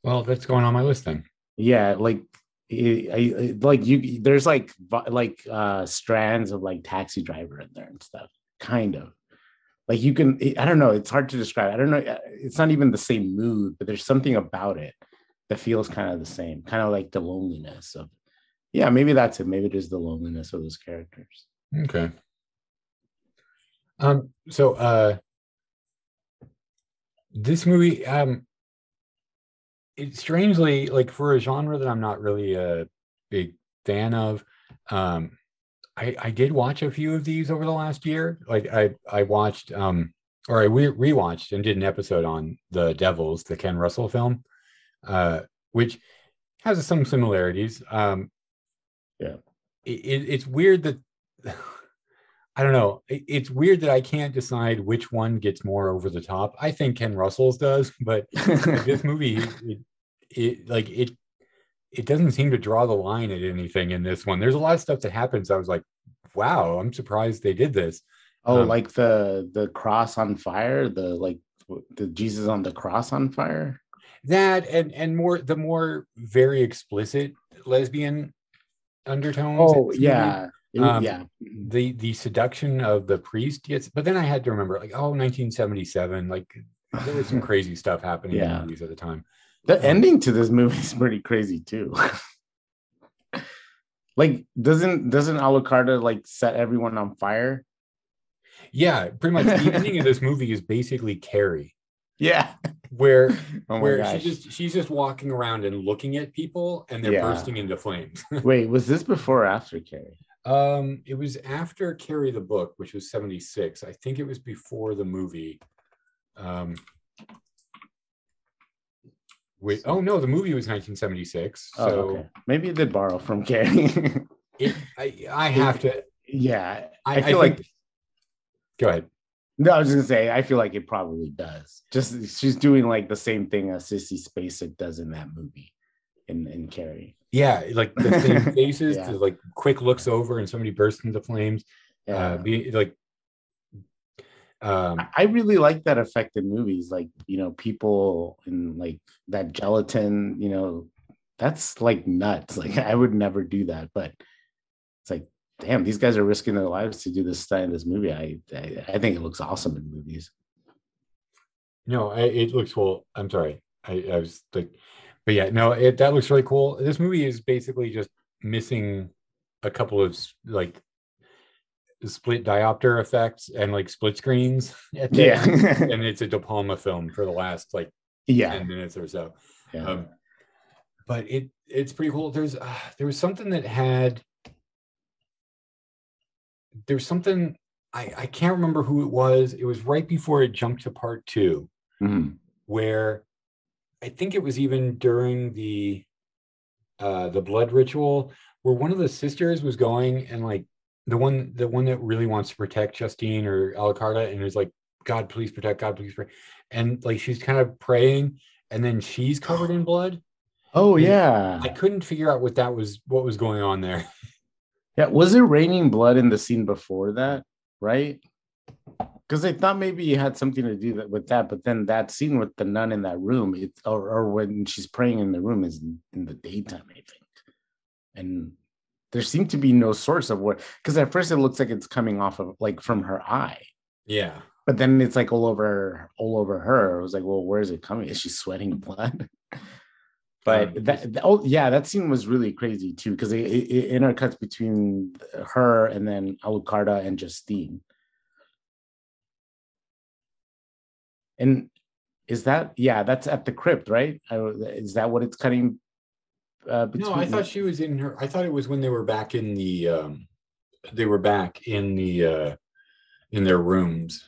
Well, that's going on my list then. Yeah, like I, I, like you. There's like like uh strands of like Taxi Driver in there and stuff. Kind of like you can. I don't know. It's hard to describe. I don't know. uh, It's not even the same mood, but there's something about it that feels kind of the same. Kind of like the loneliness of. Yeah, maybe that's it. Maybe it is the loneliness of those characters. Okay. Um, so uh this movie, um it's strangely like for a genre that I'm not really a big fan of. Um I I did watch a few of these over the last year. Like I I watched um or I re- rewatched and did an episode on The Devils, the Ken Russell film, uh, which has some similarities. Um, Yeah. it, it, it's weird that I don't know. It, it's weird that I can't decide which one gets more over the top. I think Ken Russell's does, but like, this movie, it, it like it it doesn't seem to draw the line at anything in this one. There's a lot of stuff that happens. I was like, wow, I'm surprised they did this. oh, Um, like the the cross on fire. The like the Jesus on the cross on fire. that and and more the more very explicit lesbian undertones. Oh yeah, Um, yeah. the the seduction of the priest yes but then i had to remember like oh 1977 like there was some crazy stuff happening Yeah. in movies at the time The ending to this movie is pretty crazy too. like, doesn't doesn't Alucarda like set everyone on fire? yeah pretty much the ending of this movie is basically carrie Yeah. where Oh where gosh. she just she's just walking around and looking at people and they're Yeah. bursting into flames Wait, was this before or after Carrie? um it was after carrie the book which was 76 i think it was before the movie um wait oh no the movie was 1976 so Oh, okay. Maybe it did borrow from Carrie. it, I, I have to yeah, I, I feel like think- go ahead no, I was gonna say I feel like it probably does. Just she's doing like the same thing as Sissy Spacek does in that movie, in in Carrie. yeah like the same faces Yeah. the, like quick looks over and somebody bursts into flames Yeah. uh be like um I- really like that effect in movies, like you know, people in like that gelatin, you know, that's like nuts. Like I would never do that, but it's like, damn, these guys are risking their lives to do this stuff in this movie. I I, I think it looks awesome in movies. no I, it looks cool i'm sorry I, I was like but yeah no it that looks really cool this movie is basically just missing a couple of like split diopter effects and like split screens at the Yeah. and it's a De Palma film for the last like Yeah, 10 minutes or so yeah. um, but it it's pretty cool there's uh, there was something that had there's something I, I can't remember who it was it was right before it jumped to part two Mhm. where i think it was even during the uh the blood ritual where one of the sisters was going and like the one the one that really wants to protect justine or alucarda and is like god please protect god please protect and like she's kind of praying, and then she's covered in blood. Oh Yeah. yeah. I couldn't figure out what that was, what was going on there. Yeah, was it raining blood in the scene before that, right? Because I thought maybe it had something to do that, with that, but then that scene with the nun in that room, it's or, or when she's praying in the room is in the daytime, I think. And there seemed to be no source of what because at first it looks like it's coming off of like from her eye, Yeah. but then it's like all over all over her. I was like, well, where is it coming? Is she sweating blood? But Um, that, that- oh yeah, that scene was really crazy too because it, it, it intercuts between her and then Alucarda and Justine. And is that yeah? That's at the crypt, right? Is that what it's cutting? Uh, No, I thought she was in her. I thought it was when they were back in the. um They were back in the uh in their rooms.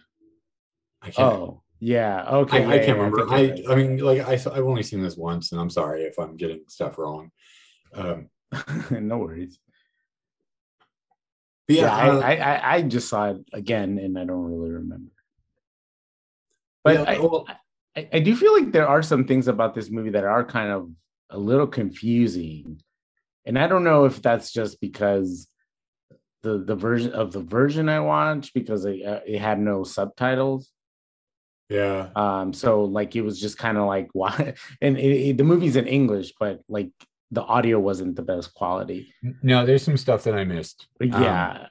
I can't. Oh yeah, okay. I, yeah, I yeah, can't remember. think I. I mean, like I I've only seen this once, and I'm sorry if I'm getting stuff wrong. Um, no worries. but Yeah, yeah, uh, I, I I just saw it again and I don't really remember. But yeah, well, I, I do feel like there are some things about this movie that are kind of a little confusing. And I don't know if that's just because the the version of the version I watched because it, uh, it had no subtitles. yeah, Um, so like it was just kind of like why and it, it- the movie's in English, but like the audio wasn't the best quality. no, there's some stuff that I missed. Um, yeah.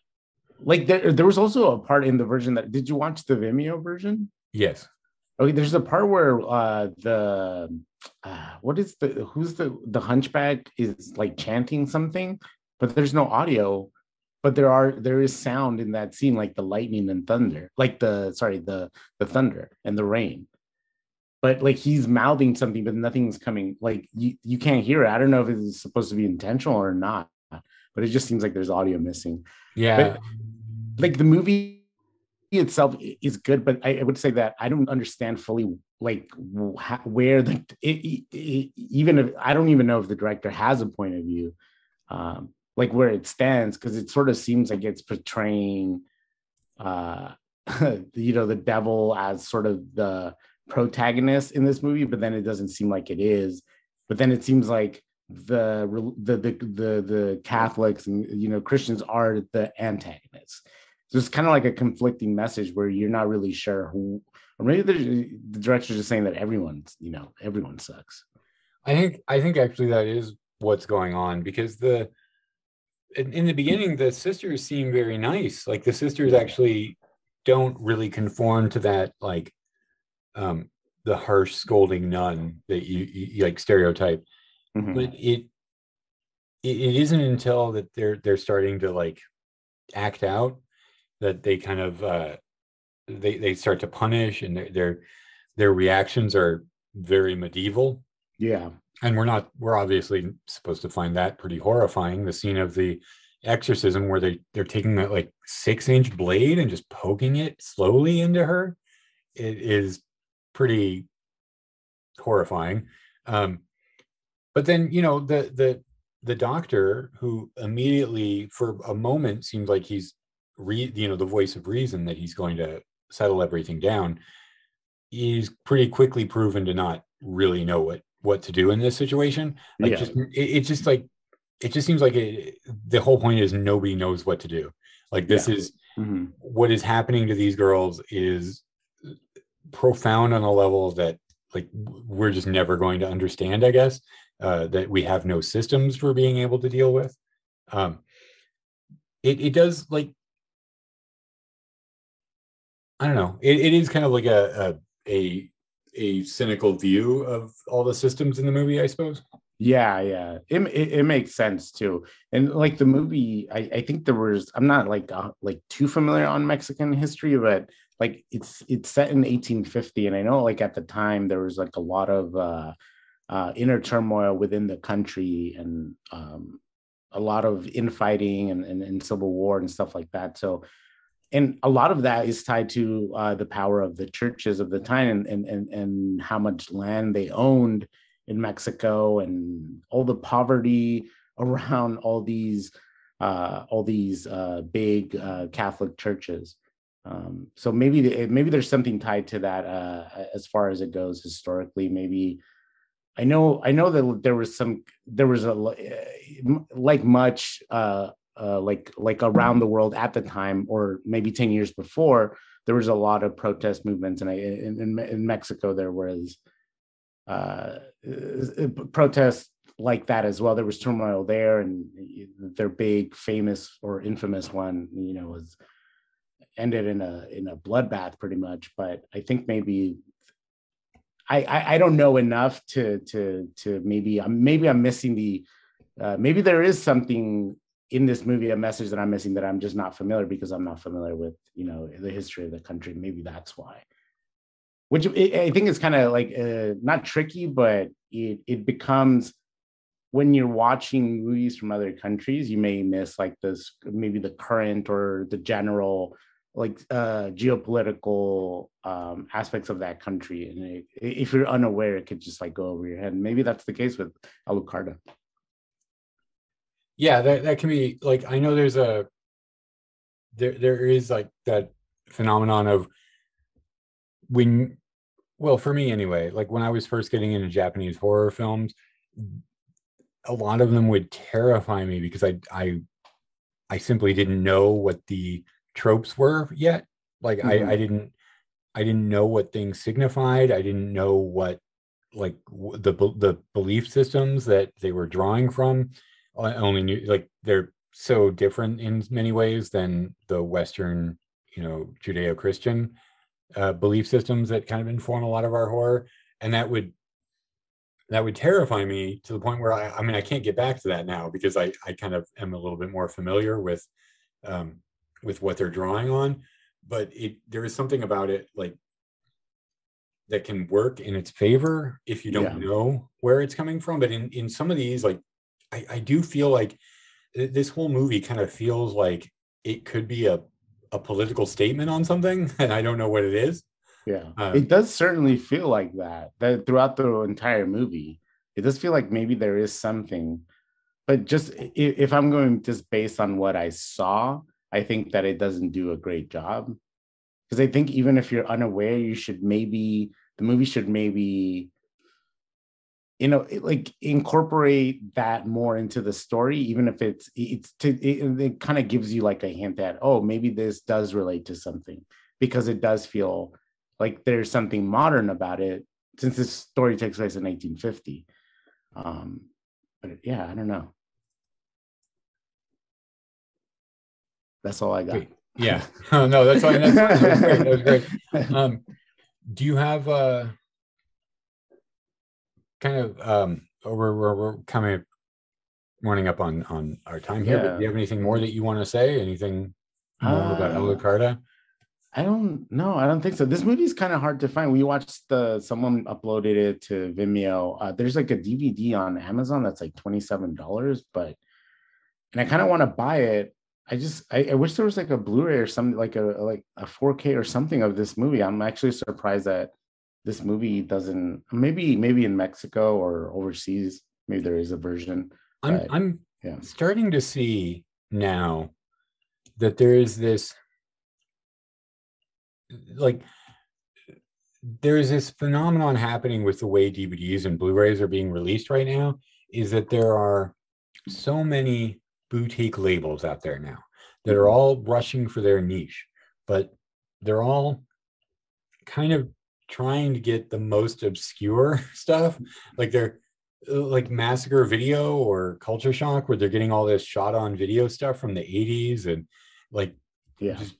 like there, there was also a part in the version that did you watch the Vimeo version? Yes. Okay, there's a part where uh the uh, what is the who's the the hunchback is like chanting something, but there's no audio, but there are there is sound in that scene like the lightning and thunder, like the sorry the the thunder and the rain. But like he's mouthing something, but nothing's coming. Like you you can't hear it. I don't know if it's supposed to be intentional or not, but it just seems like there's audio missing Yeah. like the movie itself is good, but I, I would say that I don't understand fully like wh- where the it- it- even if I don't even know if the director has a point of view, um, like where it stands, because it sort of seems like it's portraying, uh, you know, the devil as sort of the protagonist in this movie, but then it doesn't seem like it is. But then it seems like the the the the, the Catholics and you know Christians are the antagonists. So it's kind of like a conflicting message where you're not really sure who, or maybe the, director's just saying that everyone's, you know, everyone sucks. I think I think actually that is what's going on because the in, in the beginning the sisters seem very nice. Like the sisters actually don't really conform to that like um the harsh scolding nun that you, you like stereotype. Mhm. But it, it it isn't until that they're they're starting to like act out that they kind of uh they they start to punish and their their, their reactions are very medieval. Yeah. and we're not we're obviously supposed to find that pretty horrifying. The scene of the exorcism where they they're taking that like six inch blade and just poking it slowly into her it is pretty horrifying. Um but then you know the the the doctor who immediately for a moment seems like he's re you know the voice of reason that he's going to settle everything down is pretty quickly proven to not really know what what to do in this situation like Yeah. just it, it's just like it just seems like it, the whole point is nobody knows what to do like this is Mhm. what is happening to these girls is profound on a level that like we're just never going to understand i guess uh, that we have no systems for being able to deal with um, it, it does like i don't know it, it is kind of like a, a a a cynical view of all the systems in the movie i suppose Yeah, yeah, it, it it makes sense too. And like the movie, I, I think there was. I'm not like uh, like too familiar on Mexican history, but like it's it's set in 1850, and I know like at the time there was like a lot of uh, uh, inner turmoil within the country and um, a lot of infighting and, and and civil war and stuff like that. So. And a lot of that is tied to uh, the power of the churches of the time and, and, and, and how much land they owned in Mexico and all the poverty around all these uh, all these uh, big uh, Catholic churches. Um, so maybe the, maybe there's something tied to that uh, as far as it goes historically. Maybe I know I know that there was some there was a like much uh, uh, like like around the world at the time, or maybe ten years before, there was a lot of protest movements, and I, in, in, Mexico there was uh, protests like that as well. There was turmoil there, and their big, famous or infamous one, you know, was ended in a in a bloodbath pretty much. But I think maybe I, I, I don't know enough to to to maybe I'm maybe I'm missing the uh, maybe there is something in this movie a message that I'm missing that I'm just not familiar because I'm not familiar with you know the history of the country. Maybe that's why. Which I think is kind of like uh, not tricky, but it it becomes when you're watching movies from other countries, you may miss like this maybe the current or the general like uh, geopolitical um, aspects of that country, and it, if you're unaware, it could just like go over your head. maybe that's the case with Alucarda. Yeah, that that can be like I know there's a there there is like that phenomenon of when well for me anyway like when i was first getting into japanese horror films a lot of them would terrify me because i i i simply didn't know what the tropes were yet. Like mm-hmm. I, I didn't I didn't know what things signified. I didn't know what like the the belief systems that they were drawing from. I only knew like they're so different in many ways than the Western, you know, Judeo-Christian uh, belief systems that kind of inform a lot of our horror, and that would that would terrify me to the point where I, I mean, I can't get back to that now because I, I kind of am a little bit more familiar with um, with what they're drawing on. But it there is something about it like that can work in its favor if you don't yeah. know where it's coming from. But in in some of these like I, I do feel like this whole movie kind of feels like it could be a a political statement on something and i don't know what it is yeah um, it does certainly feel like that that throughout the entire movie it does feel like maybe there is something but just if i'm going just based on what i saw I think that it doesn't do a great job. Because I think even if you're unaware, you should maybe the movie should maybe you know like incorporate that more into the story even if it's it's to it, it kind of gives you like a hint that oh maybe this does relate to something because it does feel like there's something modern about it since this story takes place in 1950 um but yeah i don't know That's all I got. Yeah. no, that's all. That's, that was great. That was great. Um, do you have uh, kind of um, we're, we're, we're coming running up on on our time here. Yeah. Do you have anything more that you want to say? Anything more uh, about Alucarda? I don't know. I don't think so. This movie is kind of hard to find. We watched the someone uploaded it to Vimeo. Uh, there's like a DVD on Amazon that's like twenty seven dollars, but and I kind of want to buy it, I just I, I, wish there was like a Blu-ray or something like a like a 4K or something of this movie. I'm actually surprised that this movie doesn't maybe maybe in Mexico or overseas maybe there is a version. I'm but, I'm yeah. starting to see now that there is this like there is this phenomenon happening with the way DVDs and Blu-rays are being released right now is that there are so many boutique labels out there now that are mm-hmm. all rushing for their niche, but they're all kind of trying to get the most obscure stuff. Like they're uh, like Massacre Video or Culture Shock, where they're getting all this shot on video stuff from the 80s and like, yeah. Just,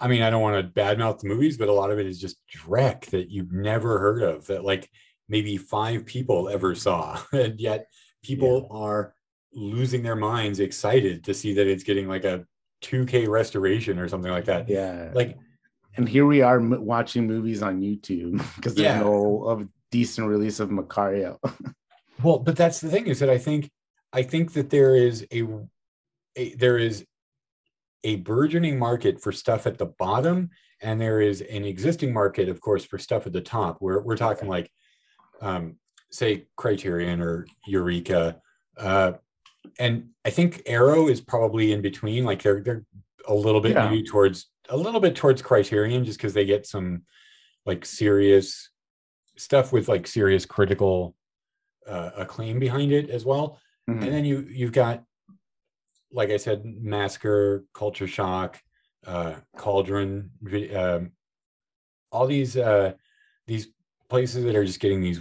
I mean, I don't want to badmouth the movies, but a lot of it is just dreck that you've never heard of that like maybe five people ever saw. And yet people yeah. are losing their minds excited to see that it's getting like a 2k restoration or something like that yeah like and here we are m- watching movies on youtube because there's yeah. no of decent release of macario well but that's the thing is that i think i think that there is a, a there is a burgeoning market for stuff at the bottom and there is an existing market of course for stuff at the top where we're talking like um, say criterion or eureka uh, and I think Arrow is probably in between. Like they're they're a little bit yeah. maybe towards a little bit towards Criterion just because they get some like serious stuff with like serious critical uh, acclaim behind it as well. Mhm. And then you you've got, like I said, Massacre, Culture Shock, uh, Cauldron, um, all these uh, these places that are just getting these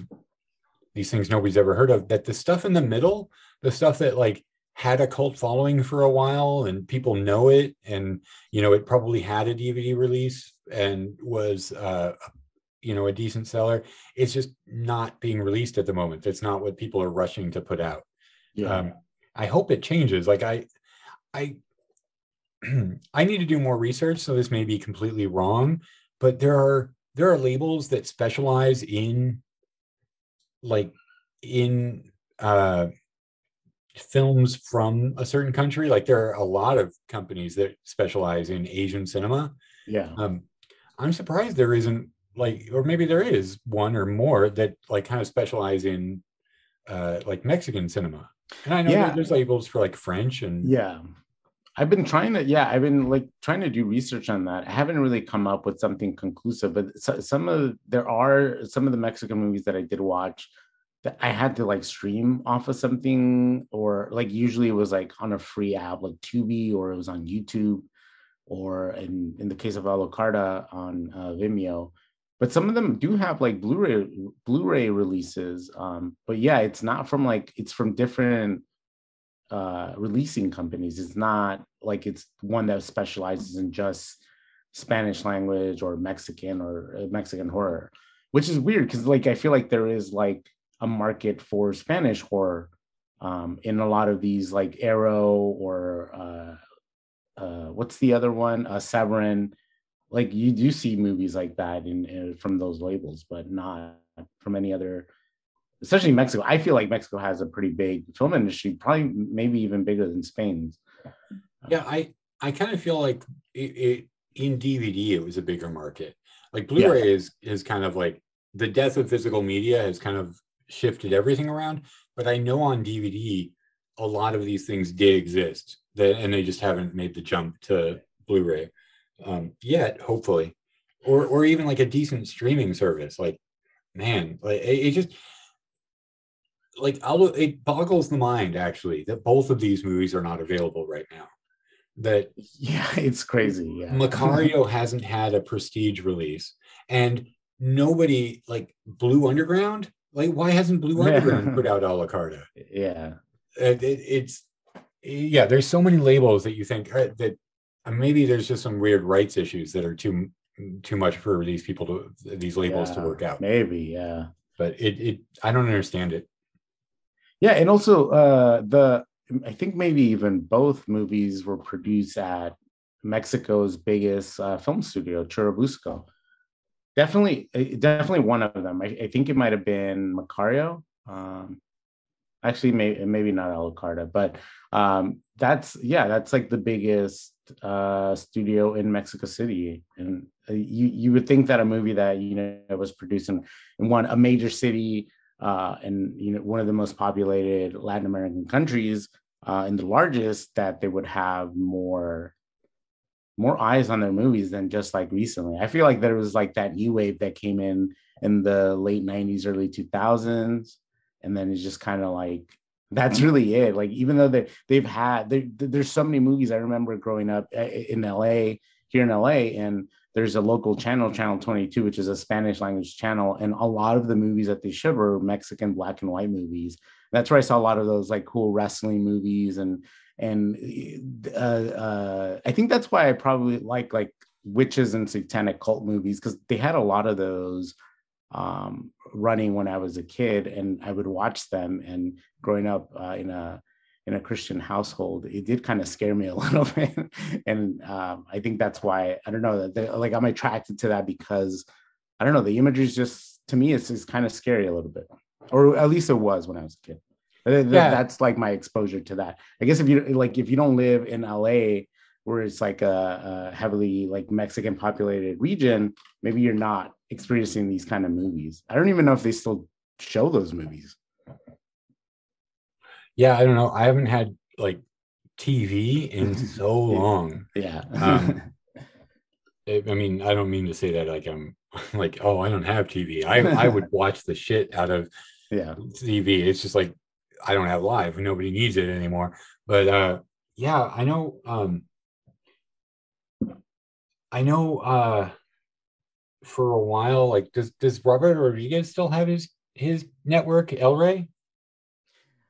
these things nobody's ever heard of. That the stuff in the middle, the stuff that like had a cult following for a while and people know it, and you know it probably had a DVD release and was uh, you know a decent seller. It's just not being released at the moment. That's not what people are rushing to put out yeah. um, I hope it changes. Like I, I, I need to do more research, so this may be completely wrong, but there are there are labels that specialize in like in uh films from a certain country like there are a lot of companies that specialize in asian cinema yeah. um i'm surprised there isn't like or maybe there is one or more that like kind of specialize in uh like mexican cinema and i know Yeah. there's labels for like french and Yeah. I've been trying to, yeah, I've been like trying to do research on that. I haven't really come up with something conclusive, but so, some of there are some of the Mexican movies that I did watch I had to like stream off of something, or like usually it was like on a free app like Tubi, or it was on YouTube, or in in the case of Alucarda on uh, Vimeo. But some of them do have like Blu-ray Blu-ray releases. Um, but yeah, it's not from like it's from different uh releasing companies it's not like it's one that specializes in just spanish language or mexican or uh, mexican horror which is weird because like i feel like there is like a market for spanish horror um in a lot of these like arrow or uh uh what's the other one uh severin like you do see movies like that in, in from those labels but not from any other especially Mexico. I feel like Mexico has a pretty big film industry, probably maybe even bigger than Spain's. yeah i i kind of feel like it, it in dvd it was a bigger market like blu-ray is is kind of like the death of physical media has kind of shifted everything around but i know on dvd a lot of these things did exist that and they just haven't made the jump to blu-ray um yet hopefully or or even like a decent streaming service like man like it, it just like I'll, it boggles the mind actually that both of these movies are not available right now that Yeah, it's crazy. Yeah. Macario hasn't had a prestige release and nobody like Blue Underground like why hasn't Blue Yeah. Underground put out Alucarda yeah. it, it- it's yeah there's so many labels that you think uh, that uh, maybe there's just some weird rights issues that are too too much for these people to these labels to work out Maybe, yeah. but it it I don't understand it Yeah, and also uh the I think maybe even both movies were produced at Mexico's biggest uh, film studio, Churubusco. Definitely, uh, definitely one of them. I, I think it might have been Macario. Um, actually, maybe maybe not Alucarda, but um, that's yeah, that's like the biggest uh, studio in Mexico City, and uh, you you would think that a movie that you know was produced in, in one a major city uh, and you know one of the most populated Latin American countries uh, and the largest that they would have more more eyes on their movies than just like recently. I feel like there was like that new wave that came in in the late 90s early 2000s and then it's just kind of like that's really it like even though they they've had there, there's so many movies i remember growing up uh, in la here in la and there's a local channel channel 22 which is a spanish language channel and a lot of the movies that they showed were mexican black and white movies that's where i saw a lot of those like cool wrestling movies and and uh, uh, i think that's why i probably like like witches and satanic cult movies because they had a lot of those um, running when I was a kid, and I would watch them. And growing up uh, in a in a Christian household, it did kind of scare me a little bit. and um, I think that's why I don't know that like I'm attracted to that because I don't know the imagery is just to me it's, it's kind of scary a little bit, or at least it was when I was a kid. Th- th- Yeah. That's like my exposure to that. I guess if you like if you don't live in LA where it's like a, a heavily like Mexican populated region, maybe you're not experiencing these kind of movies. I don't even know if they still show those movies. yeah I don't know I haven't had like TV in so long Yeah. Um, I I mean, I don't mean to say that like I'm like, oh, I don't have TV. I I would watch the shit out of Yeah. TV. It's just like I don't have live. Nobody needs it anymore. But uh yeah, I know um I know uh for a while, like does does Robert Rodriguez still have his his network, El Rey?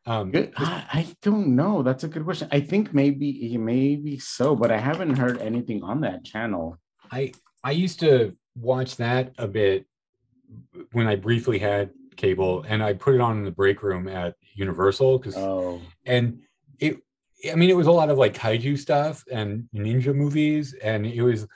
Um Good. I, I don't know. That's a good question. I think maybe maybe so, but I haven't heard anything on that channel. I I used to watch that a bit when I briefly had cable and I put it on in the break room at Universal because Oh, and it i mean it was a lot of like kaiju stuff and ninja movies and it was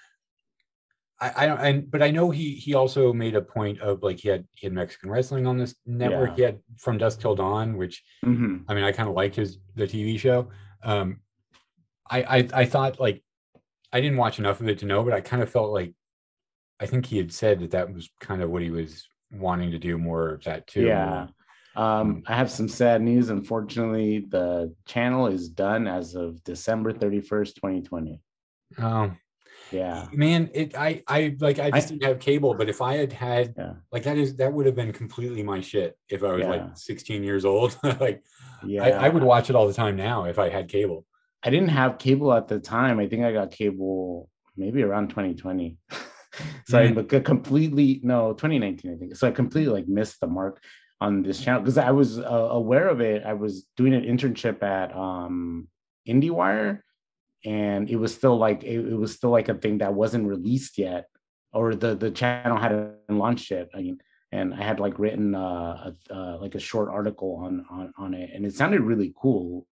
i i don't and but i know he he also made a point of like he had he had mexican wrestling on this network Yeah. he had from dusk till dawn which mhm. i mean i kind of liked his the tv show um I, I i thought like i didn't watch enough of it to know but i kind of felt like i think he had said that that was kind of what he was wanting to do more of that too Yeah. Um, I have some sad news. Unfortunately, the channel is done as of December 31st, 2020. Oh, Yeah. man it i i like i just I- didn't have cable but if i had had Yeah. like that is that would have been completely my shit if i was Yeah. like 16 years old like Yeah. I, I would watch it all the time now if i had cable I didn't have cable at the time. I think I got cable maybe around 2020. so I Mm. look completely no 2019 I think. So I completely like missed the mark on this channel because I was uh, aware of it. I was doing an internship at um IndieWire, and it was still like it, it was still like a thing that wasn't released yet, or the the channel hadn't launched yet. I mean. And I had like written uh, a, uh, like a short article on on on it, and it sounded really cool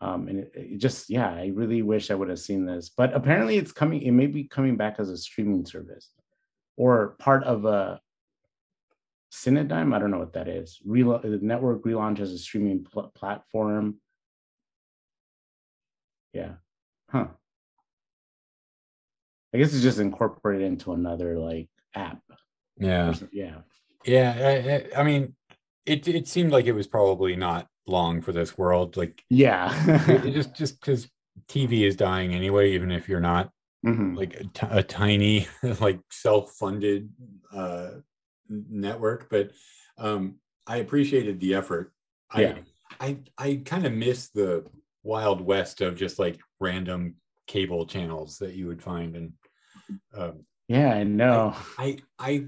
um and it, it just yeah i really wish i would have seen this but apparently it's coming it may be coming back as a streaming service or part of a Cinedigm. i don't know what that is Rel- the network relaunch as a streaming pl- platform. Yeah. Huh. I guess it's just incorporated into another like app yeah. yeah. Yeah I- I mean it it seemed like it was probably not long for this world like yeah it, just just because tv is dying anyway even if you're not Mhm. like a, tiny like self-funded uh network but um i appreciated the effort Yeah. i i i kind of miss the wild west of just like random cable channels that you would find and um yeah i know i i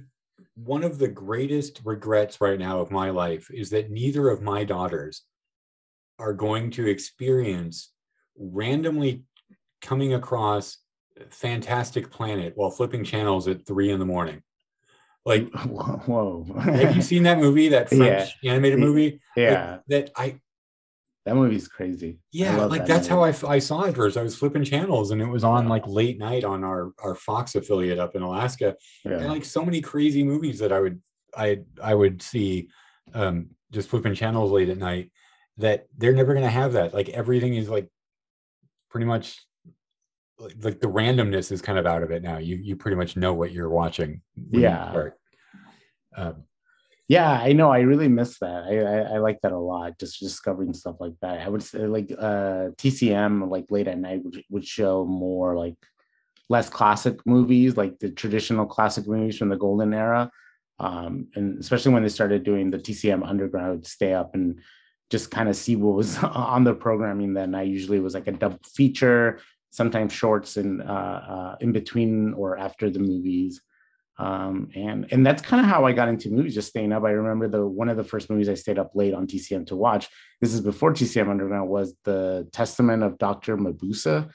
one of the greatest regrets right now of my life is that neither of my daughters are going to experience randomly coming across fantastic planet while flipping channels at three in the morning. Like whoa. Have you seen that movie that french animated Yeah. movie? Like, yeah. that i that movie's crazy yeah like that that's how movie. I, f- I saw it first i was flipping channels and it was on like late night on our our fox affiliate up in alaska yeah. and like so many crazy movies that I would I I would see um just flipping channels late at night that they're never gonna have that. Like everything is like pretty much like, the randomness is kind of out of it now. You you pretty much know what you're watching. you Yeah. start. Um, Yeah, I know. I really miss that. I, I I like that a lot. Just discovering stuff like that. I would say like uh TCM like late at night would, would show more like less classic movies, like the traditional classic movies from the golden era. Um, and especially when they started doing the TCM Underground, I would stay up and just kind of see what was on the programming. Then I usually was like a double feature, sometimes shorts in uh, uh, in between or after the movies um and and that's kind of how i got into movies just staying up. I remember the one of the first movies i stayed up late on tcm to watch this is before tcm underground was the testament of dr mabuse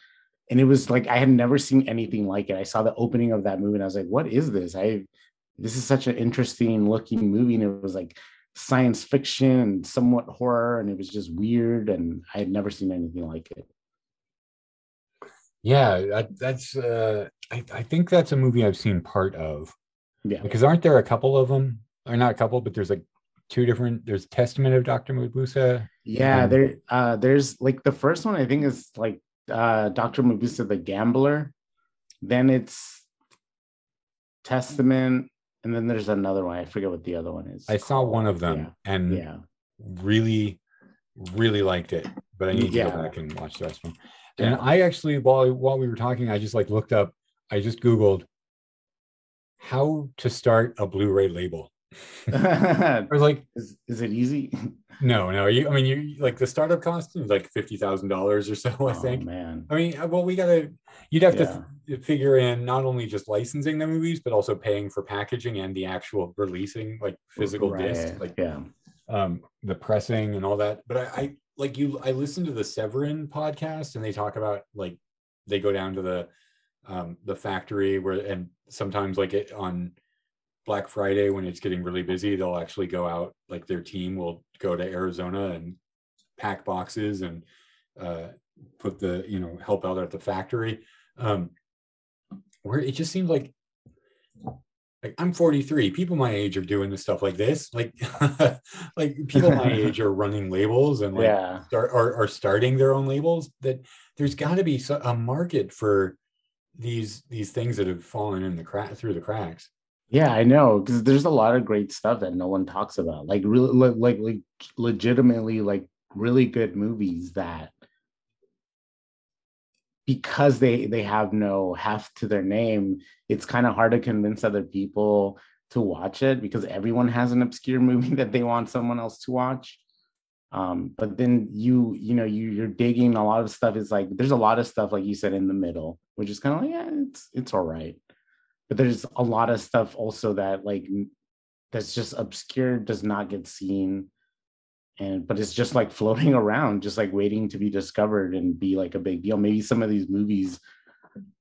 and it was like i had never seen anything like it. I saw the opening of that movie and i was like what is this? I this is such an interesting looking movie. And it was like science fiction and somewhat horror and it was just weird and i had never seen anything like it yeah, that, that's uh I, I think that's a movie I've seen part of. yeah Because aren't there a couple of them? Or not a couple, but there's like two different there's Testament of Dr. Mabuse. Yeah, Um, there uh there's like the first one I think is like uh Dr. Mabuse the Gambler. Then it's Testament and then there's another one. I forget what the other one is. I saw one of them Yeah. and Yeah. really, really liked it. But I need to Yeah. go back and watch the rest of them. And I actually, while while we were talking, I just like looked up. I just googled how to start a Blu-ray label. I was like, is is it easy? no, no. You, I mean, you like the startup cost is like fifty thousand dollars or so. I think. Oh, think. man. I mean, well, we gotta. You'd have Yeah. to f- figure in not only just licensing the movies, but also paying for packaging and the actual releasing, like physical disc, like yeah. um, the pressing and all that. But I, I like you. I listened to the Severin podcast, and they talk about like they go down to the um, the factory where, and sometimes like it on Black Friday when it's getting really busy, they'll actually go out. Like their team will go to Arizona and pack boxes and uh, put the you know help out at the factory. Um, where it just seems like like I'm 43. People my age are doing this stuff like this. Like like people my age are running labels and like yeah. start, are, are starting their own labels. That there's got to be a market for these these things that have fallen in the crack through the cracks. Yeah, I know because there's a lot of great stuff that no one talks about. Like really, like, like like legitimately, like really good movies that because they they have no heft to their name, it's kind of hard to convince other people to watch it because everyone has an obscure movie that they want someone else to watch. Um, but then you you know you you're digging a lot of stuff. Is like there's a lot of stuff like you said in the middle, which is kind of like yeah, it's it's all right but there's a lot of stuff also that like that's just obscure does not get seen and but it's just like floating around just like waiting to be discovered and be like a big deal maybe some of these movies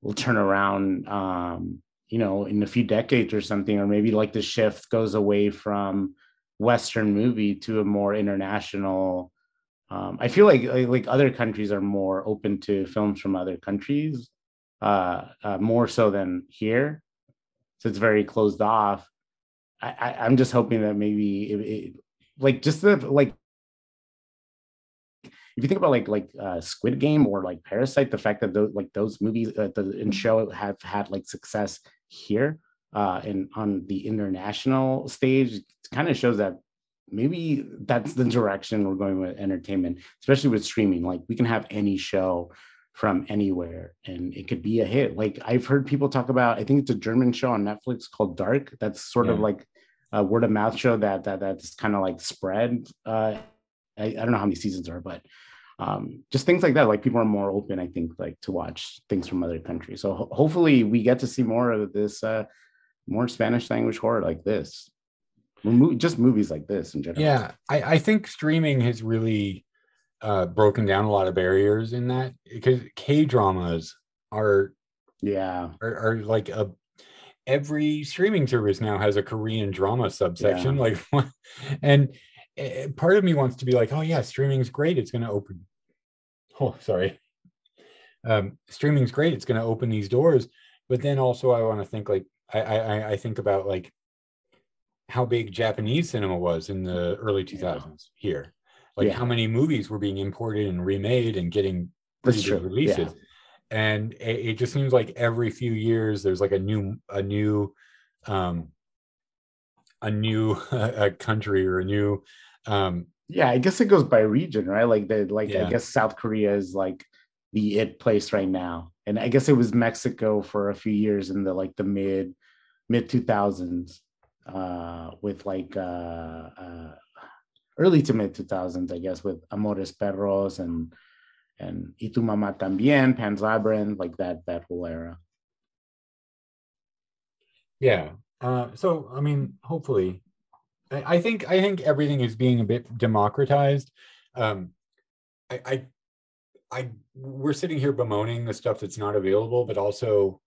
will turn around um you know in a few decades or something or maybe like the shift goes away from western movie to a more international um i feel like like, other countries are more open to films from other countries uh, uh more so than here so it's very closed off. I, I I'm just hoping that maybe it, it, like just the like if you think about like like uh, Squid Game or like Parasite, the fact that those like those movies uh, the and show have had like success here uh, and on the international stage, kind of shows that maybe that's the direction we're going with entertainment, especially with streaming. Like we can have any show from anywhere and it could be a hit. Like I've heard people talk about, I think it's a German show on Netflix called Dark. That's sort of like a word of mouth show that that that's kind of like spread. Uh, I, I don't know how many seasons are, but um, just things like that. Like people are more open, I think, like to watch things from other countries. So ho- hopefully we get to see more of this, uh, more Spanish language horror like this. Mo- just movies like this in general. Yeah, I, I think streaming has really uh, broken down a lot of barriers in that because K dramas are, Yeah. are are like a every streaming service now has a Korean drama subsection. Like, and part of me wants to be like, oh yeah, streaming's great. It's going to open. Oh, sorry. Um, streaming's great. It's going to open these doors. But then also, I want to think like I, I I- think about like how big Japanese cinema was in the early 2000s here. Like Yeah. how many movies were being imported and remade and getting That's pretty big true, releases. yeah. And it, it just seems like every few years there's like a new a new um a new a country or a new um yeah i guess it goes by region right? Like the like Yeah. i guess south korea is like the it place right now. And i guess it was mexico for a few years in the like the mid mid 2000s uh with like uh uh early to mid 2000s i guess with amores perros and and y tu mamá también pan's labyrinth like that that whole era. Yeah uh so i mean hopefully I, I think i think everything is being a bit democratized. Um i i i we're sitting here bemoaning the stuff that's not available but also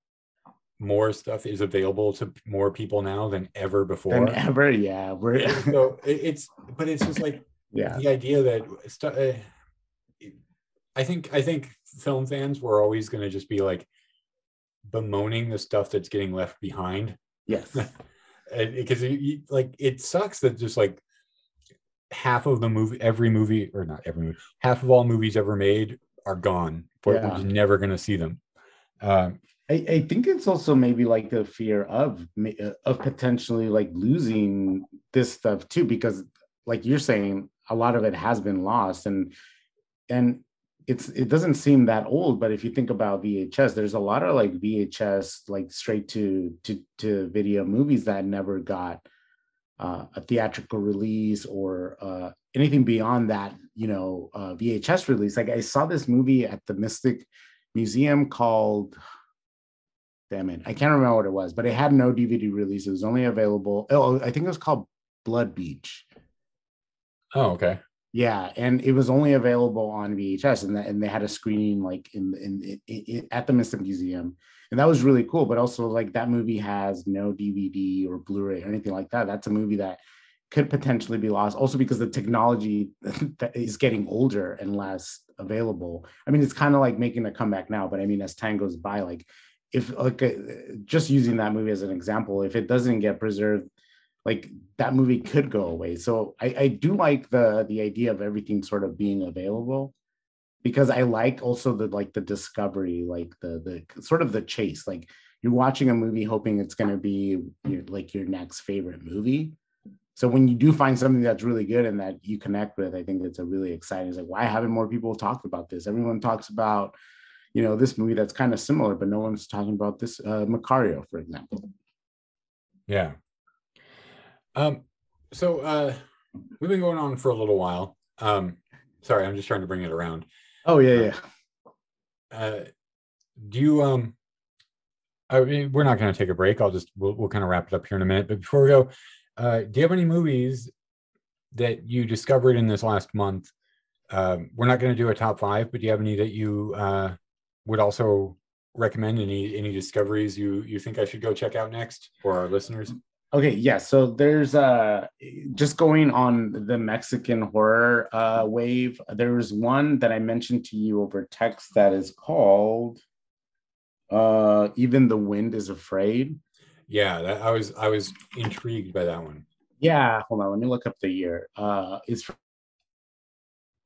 more stuff is available to more people now than ever before. Than ever yeah we're so it- it's but it's just like yeah. the idea that stu- uh, i think i think film fans were always going to just be like bemoaning the stuff that's getting left behind yes. Because like it sucks that just like half of the movie every movie or not every movie half of all movies ever made are gone. We're, we're Yeah. just never going to see them. Um I, I think it's also maybe like the fear of uh, of potentially like losing this stuff too, because like you're saying, a lot of it has been lost, and and it's it doesn't seem that old, but if you think about VHS, there's a lot of like VHS, like straight to to to video movies that never got uh, a theatrical release or uh, anything beyond that, you know, uh, VHS release. Like I saw this movie at the Mystic Museum called, damn it, I can't remember what it was, but it had no DVD release. It was only available. Oh, I think it was called Blood Beach. Oh, okay. Yeah, and it was only available on VHS, and, and they had a screening like in, in, in, in at the Mystic Museum, and that was really cool. But also, like that movie has no DVD or Blu-ray or anything like that. That's a movie that could potentially be lost. Also, because the technology that is getting older and less available. I mean, it's kind of like making a comeback now, but I mean, as time goes by, like if like uh, just using that movie as an example, if it doesn't get preserved like that movie could go away. So I, I do like the the idea of everything sort of being available because I like also the like the discovery, like the the sort of the chase. Like you're watching a movie hoping it's going to be your, like your next favorite movie. So when you do find something that's really good and that you connect with, I think it's a really exciting. It's like why haven't more people talked about this? Everyone talks about, you know, this movie that's kind of similar, but no one's talking about this uh, Macario, for example. Yeah, um, so uh, we've been going on for a little while. Um, sorry, I'm just trying to bring it around. Oh yeah, yeah. Uh, do you um? I mean, we're not going to take a break. I'll just we'll, we'll kind of wrap it up here in a minute. But before we go, uh, do you have any movies that you discovered in this last month? Um, we're not going to do a top five, but do you have any that you uh, would also recommend? Any any discoveries you you think I should go check out next for our listeners? Okay, yeah. So there's uh just going on the Mexican horror uh wave. There's one that I mentioned to you over text that is called uh Even the Wind is Afraid. Yeah, that, I was I was intrigued by that one. Yeah, hold on, let me look up the year. Uh it's from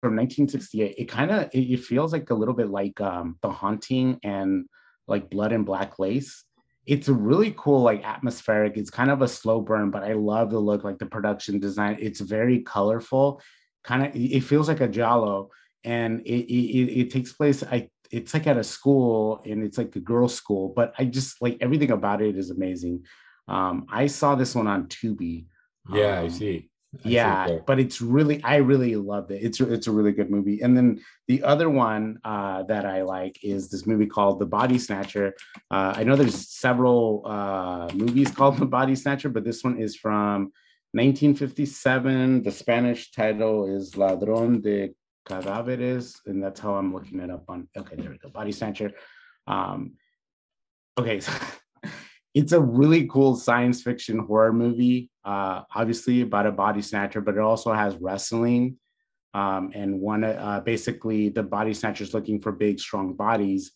1968. It kind of it, it feels like a little bit like um The Haunting and like Blood and Black Lace it's a really cool like atmospheric it's kind of a slow burn but i love the look like the production design it's very colorful kind of it feels like a giallo and it, it, it takes place i it's like at a school and it's like a girls school but i just like everything about it is amazing. Um i saw this one on tubi yeah um, i see yeah but it's really i really loved it. It's it's a really good movie. And then the other one uh, that i like is this movie called the body snatcher. Uh, i know there's several uh, movies called the body snatcher but this one is from 1957 the spanish title is ladron de cadáveres and that's how i'm looking it up on okay there we go body snatcher. Um, okay so it's a really cool science fiction horror movie. Uh, obviously about a body snatcher, but it also has wrestling. Um, and one, uh, basically, the body snatcher is looking for big, strong bodies.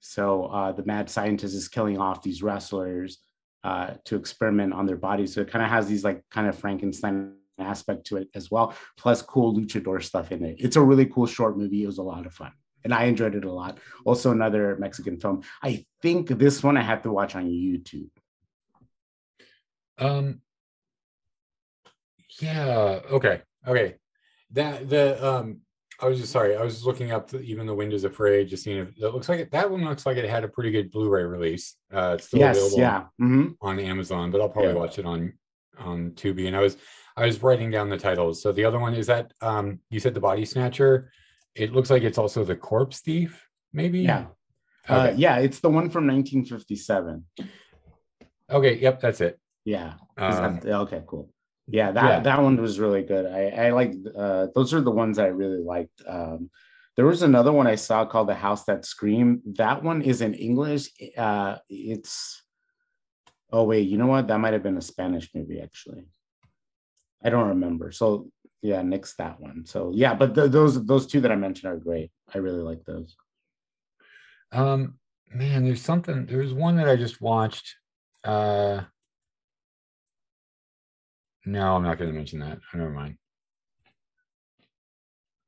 So uh, the mad scientist is killing off these wrestlers uh, to experiment on their bodies. So it kind of has these like kind of Frankenstein aspect to it as well, plus cool luchador stuff in it. It's a really cool short movie. It was a lot of fun and I enjoyed it a lot. Also, another Mexican film. I think this one I have to watch on YouTube. Um. Yeah. Okay. Okay. That the um. I was just sorry. I was looking up the, even the Wind is Afraid, just seeing if it looks like it, that one looks like it had a pretty good Blu-ray release. Uh, it's still yes, available yeah. Mm-hmm. on Amazon, but I'll probably Yeah. watch it on on Tubi. And I was I was writing down the titles. So the other one is that um you said the Body Snatcher. It looks like it's also the Corpse Thief, maybe. Yeah. Uh, yeah, it's the one from 1957. Okay. Yep. That's it. Yeah. Um, that- okay, cool. Yeah, that yeah. that one was really good. I I like uh those are the ones I really liked. Um there was another one I saw called The House That Screamed. That one is in English. Uh it's oh wait, you know what? That might have been a Spanish movie actually. I don't remember. So yeah, nix that one. So yeah, but th- those those two that I mentioned are great. I really like those. Um, man, there's something. There's one that I just watched. Uh, no, I'm not going to mention that. Oh, never mind.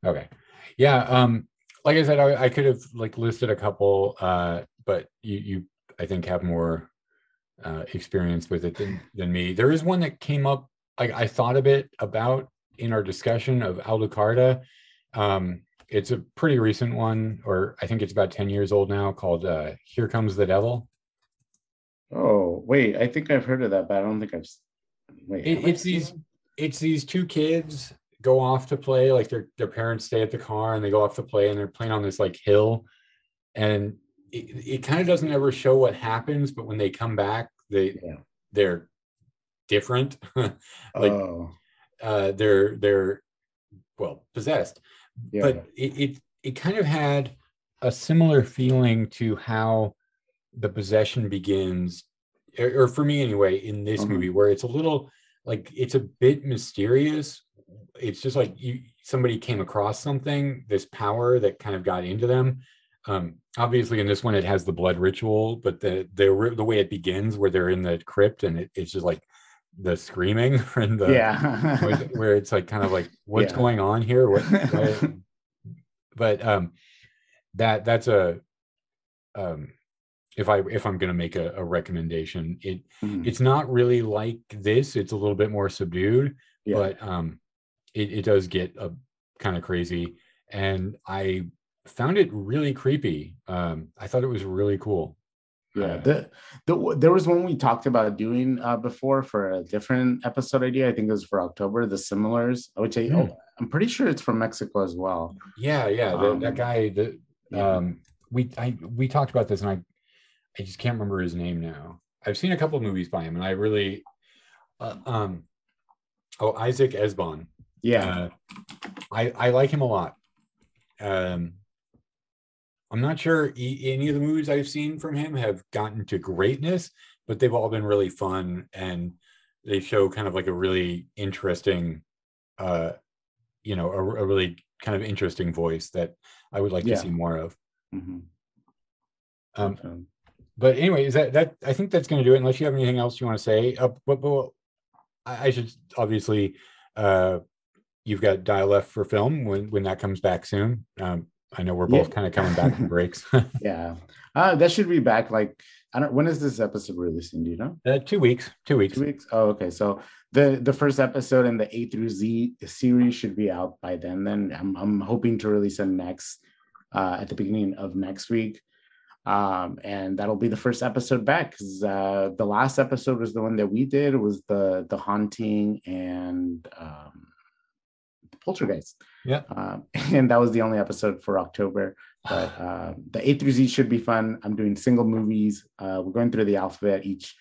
Okay, yeah. Um, like I said, I, I could have like listed a couple, uh, but you, you, I think, have more uh, experience with it than than me. There is one that came up. Like I thought a bit about in our discussion of Alucarda. Um, it's a pretty recent one, or I think it's about 10 years old now, called uh, Here Comes the Devil. Oh, wait, I think I've heard of that, but I don't think I've. Wait, It- it's these it? it's these two kids go off to play, like their their parents stay at the car and they go off to play and they're playing on this like hill. And it, it kind of doesn't ever show what happens, but when they come back, they Yeah. they're different. like oh, uh they're they're well possessed. yeah. but it, it it kind of had a similar feeling to how the possession begins or, or for me anyway in this Mhm. movie where it's a little like it's a bit mysterious it's just like you somebody came across something this power that kind of got into them um obviously in this one it has the blood ritual but the the the way it begins where they're in the crypt and it, it's just like the screaming and the yeah. where, it's like kind of like what's Yeah. going on here what, what- but um that that's a um if i if i'm going to make a, a recommendation it Mhm. it's not really like this it's a little bit more subdued Yeah. but um it, it does get a kind of crazy and i found it really creepy um i thought it was really cool Yeah, the, the there was one we talked about doing uh, before for a different episode idea. I think it was for October, the similars, which I, Hmm. oh, I'm pretty sure it's from Mexico as well. yeah yeah the, Um, that guy the yeah. um we i we talked about this and i i just can't remember his name now i've seen a couple of movies by him and i really uh, um oh isaac ezban Yeah, uh, i i like him a lot um i'm not sure e- any of the movies i've seen from him have gotten to greatness but they've all been really fun and they show kind of like a really interesting uh you know a, a really kind of interesting voice that i would like Yeah. to see more of Mhm. um but anyway is that that i think that's going to do it unless you have anything else you want to say uh, but, but I, I should obviously uh you've got dial f for film when when that comes back soon um i know we're both Yeah. kind of coming back from breaks yeah. Uh, that should be back. Like, I don't. When is this episode releasing? Do you know? uh, two weeks two weeks Two weeks. Oh, okay. So the the first episode in the A through Z series should be out by then. Then I'm I'm hoping to release it next uh, at the beginning of next week. Um, and that'll be the first episode back because uh, the last episode was the one that we did was the the haunting and um, poltergeist. Yeah. Um, and that was the only episode for October. But uh, the A through Z should be fun. I'm doing single movies. Uh, we're going through the alphabet. Each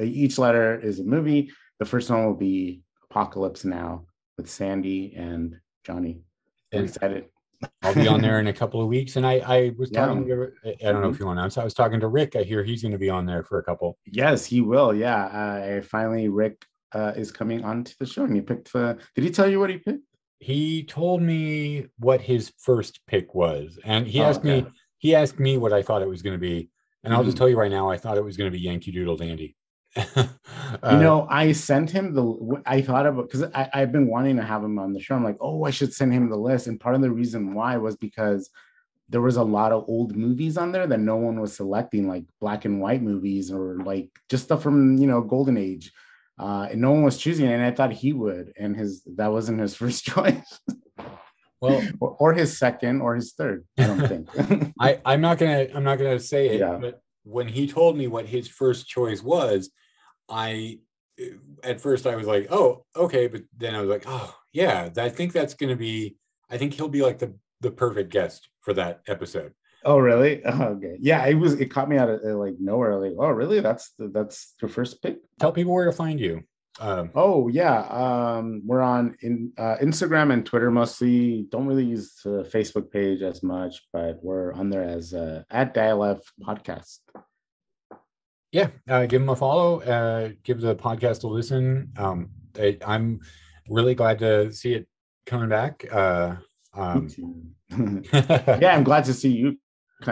each letter is a movie. The first one will be Apocalypse Now with Sandy and Johnny. I'm excited. i'll be on there in a couple of weeks and i i was Yeah. talking to i don't know if you want to i was talking to rick i hear he's going to be on there for a couple Yes, he will. Yeah. Uh, finally, Rick uh, is coming onto the show, and he picked. Uh, did he tell you what he picked? He told me what his first pick was and he Oh, asked me he asked me what i thought it was going to be and i'll just Mhm. tell you right now i thought it was going to be yankee doodle dandy you Uh, know, I sent him the. I thought about because I've been wanting to have him on the show. I'm like, oh, I should send him the list, and part of the reason why was because there was a lot of old movies on there that no one was selecting, like black and white movies or like just stuff from you know golden age, uh, and no one was choosing. it, And I thought he would, and his that wasn't his first choice, well or, or his second, or his third. I don't think. I, I'm not gonna I'm not gonna say it, Yeah. but when he told me what his first choice was, I at first I was like, oh, okay, but then I was like, oh yeah, I think that's gonna be I think he'll be like the the perfect guest for that episode. Oh, really? Oh, okay. Yeah, it was. It caught me out of uh, like nowhere. Like, oh, really? That's the, that's your first pick. Tell people where to find you. Um, Oh yeah, um, we're on in uh, Instagram and Twitter mostly. Don't really use the Facebook page as much, but we're on there as uh, at DLF Podcast. yeah, uh, give them a follow. Uh, give the podcast a listen. Um, I, I'm really glad to see it coming back. Uh, um, yeah, I'm glad to see you.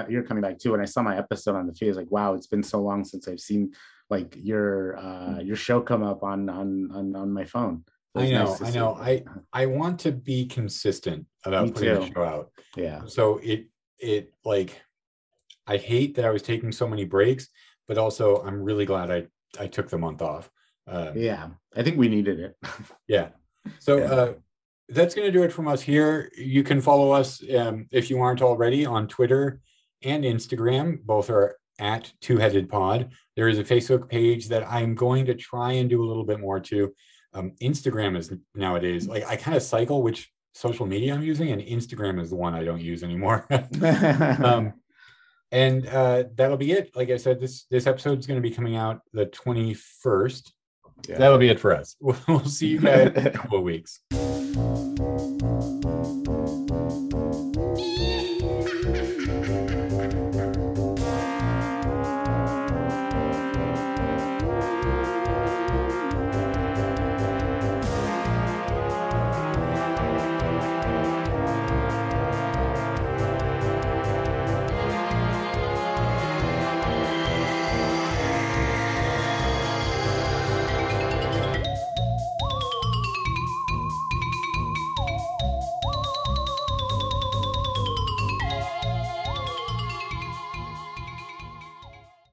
You're coming back too. And I saw my episode on the feed, I was like, wow, it's been so long since I've seen like your uh, your show come up on on on, on my phone. I know, nice I know. I I want to be consistent about Me putting the show out. yeah. So it it like I hate that I was taking so many breaks, but also I'm really glad I I took the month off. Yeah. Yeah, I think we needed it. Yeah. So Yeah. uh, that's going to do it from us here. You can follow us um, if you aren't already on Twitter and Instagram. Both are at Two Headed Pod. There is a Facebook page that I'm going to try and do a little bit more to. Um, Instagram is nowadays like I kind of cycle which social media I'm using, and Instagram is the one I don't use anymore. um, and uh, that'll be it. Like I said, this this episode is going to be coming out the 21st. Yeah. That'll be it for us. We'll, we'll see you guys in a couple of weeks.